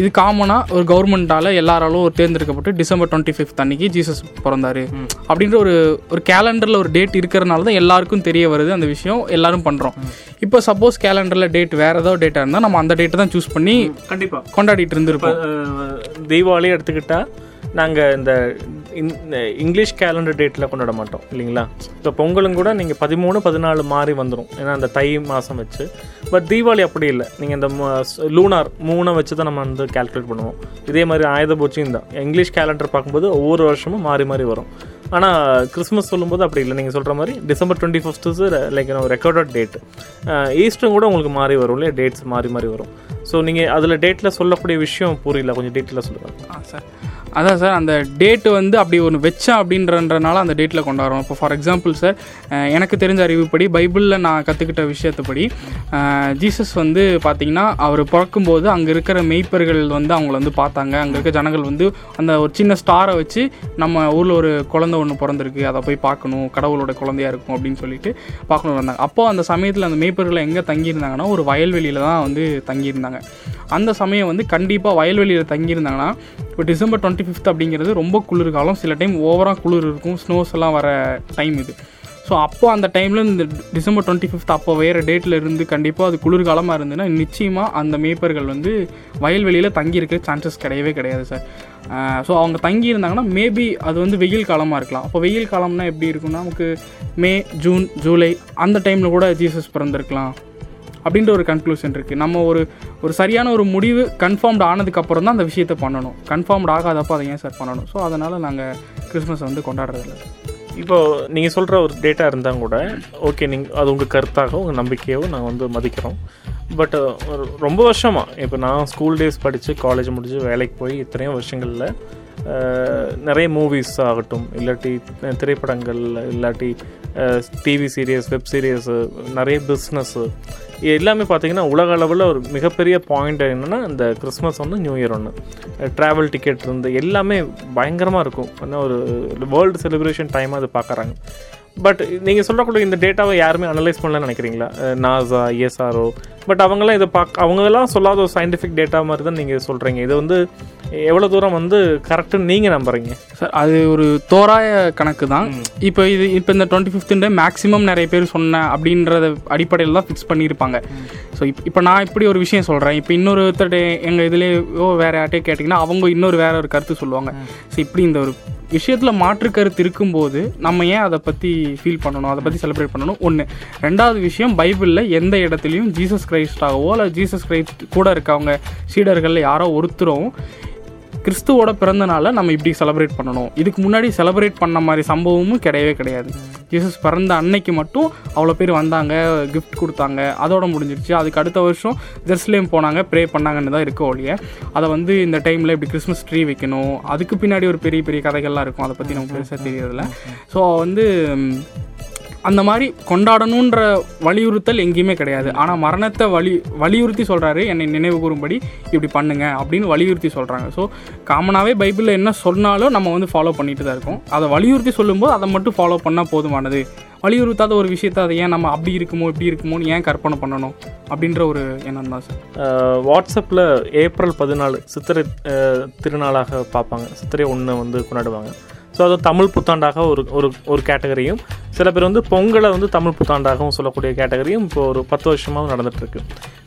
இது காமனாக ஒரு கவர்மெண்ட்டால் எல்லாராலும் ஒரு தேர்ந்தெடுக்கப்பட்டு டிசம்பர் டுவெண்ட்டி ஃபிஃப்த் அன்னைக்கு ஜீசஸ் பிறந்தாரு. அப்படின்ற ஒரு ஒரு கேலண்டரில் ஒரு டேட் இருக்கிறனால தான் எல்லாருக்கும் தெரிய வருது அந்த விஷயம் எல்லாரும் பண்ணுறோம் இப்போ சப்போஸ் கேலண்டரில் டேட் வேறு ஏதாவது டேட்டாக இருந்தால் நம்ம அந்த டேட்டை தான் சூஸ் பண்ணி கண்டிப்பாக கொண்டாடிட்டு இருந்திருப்போம். தீபாவளி எடுத்துக்கிட்டால் நாங்கள் இந்த இந்- இங்கிலீஷ் கேலண்டர் டேட்டில் கொண்டாட மாட்டோம் இல்லைங்களா? இப்போ பொங்கலும் கூட நீங்கள் பதிமூணு பதினாலு மாறி வந்துடும் ஏன்னா அந்த தை மாதம் வச்சு. பட் தீபாவளி அப்படி இல்லை. நீங்கள் இந்த லூனார் மூணை வச்சு தான் நம்ம வந்து கால்குலேட் பண்ணுவோம். இதே மாதிரி ஆயுத பூச்சியும் தான் இங்கிலீஷ் கேலண்டர் பார்க்கும்போது ஒவ்வொரு வருஷமும் மாறி மாறி வரும். ஆனால் கிறிஸ்மஸ் சொல்லும்போது அப்படி இல்லை. நீங்கள் சொல்கிற மாதிரி December twenty first like recorded date ஈஸ்டரும் கூட உங்களுக்கு மாறி வரும் இல்லையா? டேட்ஸ் மாறி மாறி வரும். ஸோ நீங்கள் அதில் டேட்டில் சொல்லக்கூடிய விஷயம் புரியல. கொஞ்சம் டீட்டெயிலாக சொல்லுங்கள் ஆ சார் அதான் சார் அந்த டேட்டு வந்து அப்படி ஒன்று வச்சேன் அப்படின்றன்றனால அந்த டேட்டில் கொண்டாடுறோம். இப்போ ஃபார் எக்ஸாம்பிள் சார் எனக்கு தெரிஞ்ச அறிவுப்படி பைபிளில் நான் கற்றுக்கிட்ட விஷயத்துப்படி ஜீசஸ் வந்து பார்த்திங்கன்னா அவர் பிறக்கும்போது அங்கே இருக்கிற மெய்ப்பர்கள் வந்து அவங்கள வந்து பார்த்தாங்க. அங்கே இருக்க ஜனங்கள் வந்து அந்த ஒரு சின்ன ஸ்டாரை வச்சு நம்ம ஊரில் ஒரு குழந்தை ஒன்று பிறந்திருக்கு. அதை போய் பார்க்கணும். கடவுளோட குழந்தையா இருக்கும் அப்படின்னு சொல்லிட்டு பார்க்கணும் வந்தாங்க அப்போது அந்த சமயத்தில் அந்த மேய்ப்பர்கள் எங்கே தங்கியிருந்தாங்கன்னா ஒரு வயல்வெளியில் தான் வந்து தங்கியிருந்தாங்க. அந்த சமயம் வந்து கண்டிப்பாக வயல்வெளியில் தங்கியிருந்தாங்கன்னா இப்போ டிசம்பர் டுவெண்ட்டி ஃபிஃப்த் அப்படிங்கிறது ரொம்ப குளிர் காலம் சில டைம் ஓவராக குளிர் இருக்கும். ஸ்னோஸ் எல்லாம் வர டைம் இது. ஸோ அப்போ அந்த டைமில் இந்த டிசம்பர் டுவெண்ட்டி ஃபிஃப்த் அப்போ வேறு டேட்டில் இருந்து கண்டிப்பாக அது குளிர்காலமாக இருந்ததுன்னா நிச்சயமாக அந்த மேய்ப்பர்கள் வந்து வயல்வெளியில் தங்கியிருக்க சான்சஸ் கிடையவே கிடையாது சார் ஸோ அவங்க தங்கி இருந்தாங்கன்னா மேபி அது வந்து வெயில் காலமாக இருக்கலாம். அப்போ வெயில் காலம்னா எப்படி இருக்கும்னா நமக்கு மே ஜூன் ஜூலை அந்த டைமில் கூட ஜீசஸ் பிறந்திருக்கலாம். அப்படின்ற ஒரு கன்க்ளூஷன் இருக்குது நம்ம ஒரு ஒரு சரியான ஒரு முடிவு கன்ஃபார்ம்டு ஆனதுக்கப்புறம் தான் அந்த விஷயத்தை பண்ணணும். கன்ஃபார்ம்டு ஆகாதப்போ அதை ஏன் சார் பண்ணணும்? ஸோ அதனால் நாங்கள் கிறிஸ்மஸ் வந்து கொண்டாடுறதில்ல இப்போது நீங்கள் சொல்கிற ஒரு டேட்டா இருந்தால் கூட ஓகே நீங்கள் அது உங்கள் கருத்தாக உங்கள் நம்பிக்கையோ நாங்கள் வந்து மதிக்கிறோம். பட் ரொம்ப வருஷமாக இப்போ நான் ஸ்கூல் டேஸ் படித்து காலேஜ் முடிச்சு வேலைக்கு போய் இத்தனையோ வருஷங்களில் நிறைய மூவிஸ் ஆகட்டும் இல்லாட்டி திரைப்படங்கள் இல்லாட்டி டிவி சீரியஸ் வெப் சீரியஸு நிறைய பிஸ்னஸ்ஸு எல்லாமே பார்த்தீங்கன்னா உலக அளவில் ஒரு மிகப்பெரிய பாயிண்ட் என்னென்னா இந்த கிறிஸ்மஸ் ஒன்று நியூ இயர் ஒன்று ட்ராவல் டிக்கெட் இருந்து எல்லாமே பயங்கரமாக இருக்கும். ஆனால் ஒரு வேர்ல்டு செலிப்ரேஷன் டைமாக அது பார்க்குறாங்க. பட் நீங்கள் சொல்லக்கூடிய இந்த டேட்டாவை யாருமே அனலைஸ் பண்ணலன்னு நினைக்கிறீங்களா? நாசா இஎஸ்ஆர்ஓ பட் அவங்களாம் இதை பார்க்க அவங்கெல்லாம் சொல்லாத ஒரு சயின்டிஃபிக் டேட்டா மாதிரி தான் நீங்கள் சொல்கிறீங்க இது வந்து எவ்வளோ தூரம் வந்து கரெக்டுன்னு நீங்கள் நம்புறீங்க? சார் அது ஒரு தோராய கணக்கு தான் இப்போ இது இப்போ இந்த டுவெண்ட்டி ஃபிஃப்த்துன்ற மேக்ஸிமம் நிறைய பேர் சொன்னேன் அப்படின்றத அடிப்படையில் தான் ஃபிக்ஸ் பண்ணியிருப்பாங்க. ஸோ இப்போ இப்போ நான் இப்படி ஒரு விஷயம் சொல்கிறேன் இப்போ இன்னொருத்தர் எங்கள் இதுலேயோ வேறு யார்ட்டே கேட்டிங்கன்னா அவங்க இன்னொரு வேற ஒரு கருத்து சொல்லுவாங்க. ஸோ இப்படி இந்த ஒரு விஷயத்தில் மாற்று கருத்து இருக்கும்போது நம்ம ஏன் அதை பற்றி ஃபீல் பண்ணணும்? அதை பற்றி செலிப்ரேட் பண்ணணும்? ஒன்று ரெண்டாவது விஷயம் பைபிளில் எந்த இடத்துலையும் ஜீசஸ் கிரைஸ்டாகவோ இல்லை ஜீசஸ் கிரைஸ்ட் கூட இருக்கவங்க சீடர்களில் யாரோ ஒருத்தரும் கிறிஸ்துவோட பிறந்தனால நம்ம இப்படி செலப்ரேட் பண்ணணும். இதுக்கு முன்னாடி செலப்ரேட் பண்ண மாதிரி சம்பவமும் கிடையவே கிடையாது. ஜீசஸ் பிறந்த அன்னைக்கு மட்டும் அவ்வளோ பேர் வந்தாங்க கிஃப்ட் கொடுத்தாங்க. அதோட முடிஞ்சிருச்சு. அதுக்கு அடுத்த வருஷம் ஜெருசலேம் போனாங்க ப்ரே பண்ணாங்கன்னு தான் இருக்க ஒழிய அதை வந்து இந்த டைமில் இப்படி கிறிஸ்மஸ் ட்ரீ வைக்கணும். அதுக்கு பின்னாடி ஒரு பெரிய பெரிய கதைகள்லாம் இருக்கும். அதை பற்றி நமக்கு பெருசாக தெரியறதில்ல. ஸோ வந்து அந்த மாதிரி கொண்டாடணுன்ற வலியுறுத்தல் எங்கேயுமே கிடையாது. ஆனால் மரணத்தை வலி வலியுறுத்தி சொல்கிறாரு என்னை நினைவு கூறும்படி இப்படி பண்ணுங்க அப்படின்னு வலியுறுத்தி சொல்கிறாங்க ஸோ காமனாகவே பைபிளில் என்ன சொன்னாலும் நம்ம வந்து ஃபாலோ பண்ணிட்டு தான் இருக்கோம். அதை வலியுறுத்தி சொல்லும்போது அதை மட்டும் ஃபாலோ பண்ணால் போதுமானது. வலியுறுத்தாத ஒரு விஷயத்தை அதை ஏன் நம்ம அப்படி இருக்குமோ இப்படி இருக்குமோன்னு ஏன் கற்பனை பண்ணணும் அப்படின்ற ஒரு எண்ணம் தான் சார். வாட்ஸ்அப்பில் ஏப்ரல் பதினாலு சித்திரை திருநாளாக பார்ப்பாங்க. சித்திரை ஒன்று வந்து கொண்டாடுவாங்க. ஸோ அது தமிழ் புத்தாண்டாக ஒரு ஒரு ஒரு கேட்டகரியும். சில பேர் வந்து பொங்கலை வந்து தமிழ் புத்தாண்டாகவும் சொல்லக்கூடிய கேட்டகரியும் இப்போ ஒரு பத்து வருஷமாகவும் நடந்துகிட்ருக்கு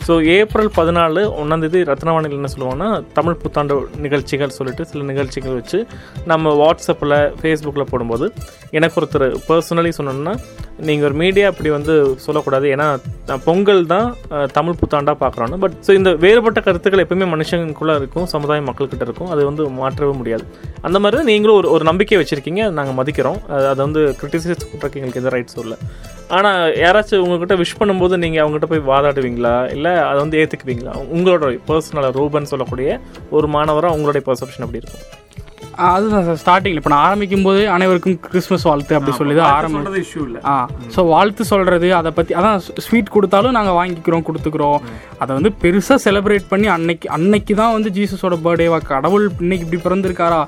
ஸோ ஏப்ரல் பதினாலு ஒன்றாந்தேதி ரத்னவாணியில் என்ன சொல்லுவோன்னா தமிழ் புத்தாண்டு நிகழ்ச்சிகள் சொல்லிட்டு சில நிகழ்ச்சிகள் வச்சு நம்ம வாட்ஸ்அப்பில் ஃபேஸ்புக்கில் போடும்போது எனக்கு ஒருத்தர் பர்சனலி சொன்னோன்னா நீங்கள் ஒரு மீடியா அப்படி வந்து சொல்லக்கூடாது. ஏன்னா பொங்கல் தான் தமிழ் புத்தாண்டாக பார்க்குறோன்னு பட் ஸோ இந்த வேறுபட்ட கருத்துக்கள் எப்பவுமே மனுஷங்களுக்குள்ளே இருக்கும் சமுதாய மக்கள்கிட்ட இருக்கும். அது வந்து மாற்றவே முடியாது. அந்த மாதிரி தான் நீங்களும் ஒரு ஒரு நம்பிக்கை வச்சுருக்கீங்க. நாங்கள் மதிக்கிறோம். அதை வந்து கிரிட்டிசைஸ் பண்ணுறதுக்கு எங்களுக்கு எந்த ரைட்ஸும் இல்லை. ஆனால் யாராச்சும் உங்ககிட்ட விஷ் பண்ணும்போது நீங்கள் அவங்ககிட்ட போய் வாதாடுவீங்களா? இல்லை அதை வந்து ஏற்றுக்குவீங்களா உங்களோட பர்சனலாக ரூபன் சொல்லக்கூடிய ஒரு மாணவராக உங்களுடைய பர்செப்ஷன் அப்படி இருக்கும்? அதுதான் சார் ஸ்டார்டிங்கில் இப்போ நான் ஆரம்பிக்கும் போது அனைவருக்கும் கிறிஸ்மஸ் வாழ்த்து அப்படி சொல்லி தான் ஆரம்பி சொல்றது issue இல்ல. ஆ ஸோ வாழ்த்து சொல்கிறது அதை பற்றி அதான் ஸ்வீட் கொடுத்தாலும் நாங்கள் வாங்கிக்கிறோம் கொடுத்துக்கிறோம். அதை வந்து பெருசாக செலிப்ரேட் பண்ணி அன்னைக்கு அன்னைக்கு தான் வந்து ஜீசஸோட பர்த்டேவா கடவுள் இன்னைக்கு இப்படி பிறந்திருக்காரா?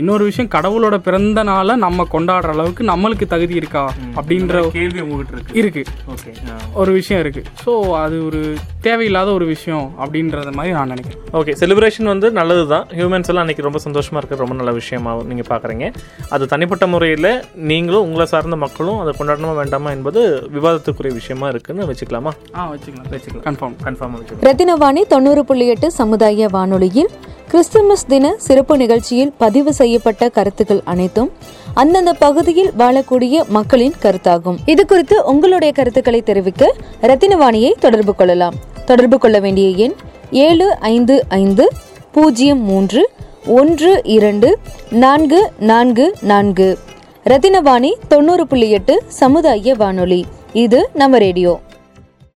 இன்னொரு விஷயம் கடவுளோட பிறந்த நாளை நம்ம கொண்டாடுற அளவுக்கு நம்மளுக்கு தகுதி இருக்கா அப்படின்ற கேள்வி உங்ககிட்ட இருக்கு. இருக்கு. ஓகே ஒரு விஷயம் இருக்கு. ஸோ அது ஒரு தேவையில்லாத ஒரு விஷயம் அப்படின்றத மாதிரி நான் நினைக்கிறேன். ஓகே செலிப்ரேஷன் வந்து நல்லது தான் ஹியூமன்ஸ் எல்லாம் அன்றைக்கி ரொம்ப சந்தோஷமாக இருக்கிற ரொம்ப நல்ல விஷயமா நீங்கள் பார்க்குறீங்க அது தனிப்பட்ட முறையில் நீங்களும் உங்களை சார்ந்த மக்களும் அதை கொண்டாடணுமா வேண்டாமா என்பது விவாதத்துக்குரிய விஷயமா இருக்குன்னு வச்சுக்கலாமா? ஆ வச்சுக்கலாம். வச்சுக்கலாம். கன்ஃபார்ம் கன்ஃபார்மாக வச்சுக்கலாம். ரத்தினவாணி தொண்ணூறு புள்ளி எட்டு சமுதாய வானொலியில் கிறிஸ்துமஸ் தின சிறப்பு நிகழ்ச்சியில் பதிவு செய்யப்பட்ட கருத்துக்கள் அனைத்தும் அந்தந்த பகுதியில் வாழக்கூடிய மக்களின் கருத்தாகும். இது குறித்து உங்களுடைய கருத்துக்களை தெரிவிக்க ரத்தினவாணியை தொடர்பு கொள்ளலாம். தொடர்பு கொள்ள வேண்டிய எண் ஏழு ஐந்து ஐந்து பூஜ்ஜியம் மூன்று ஒன்று இரண்டு நான்கு நான்கு நான்கு. ரத்தினவாணி தொண்ணூறு புள்ளி எட்டு சமுதாய வானொலி. இது நம்ம ரேடியோ.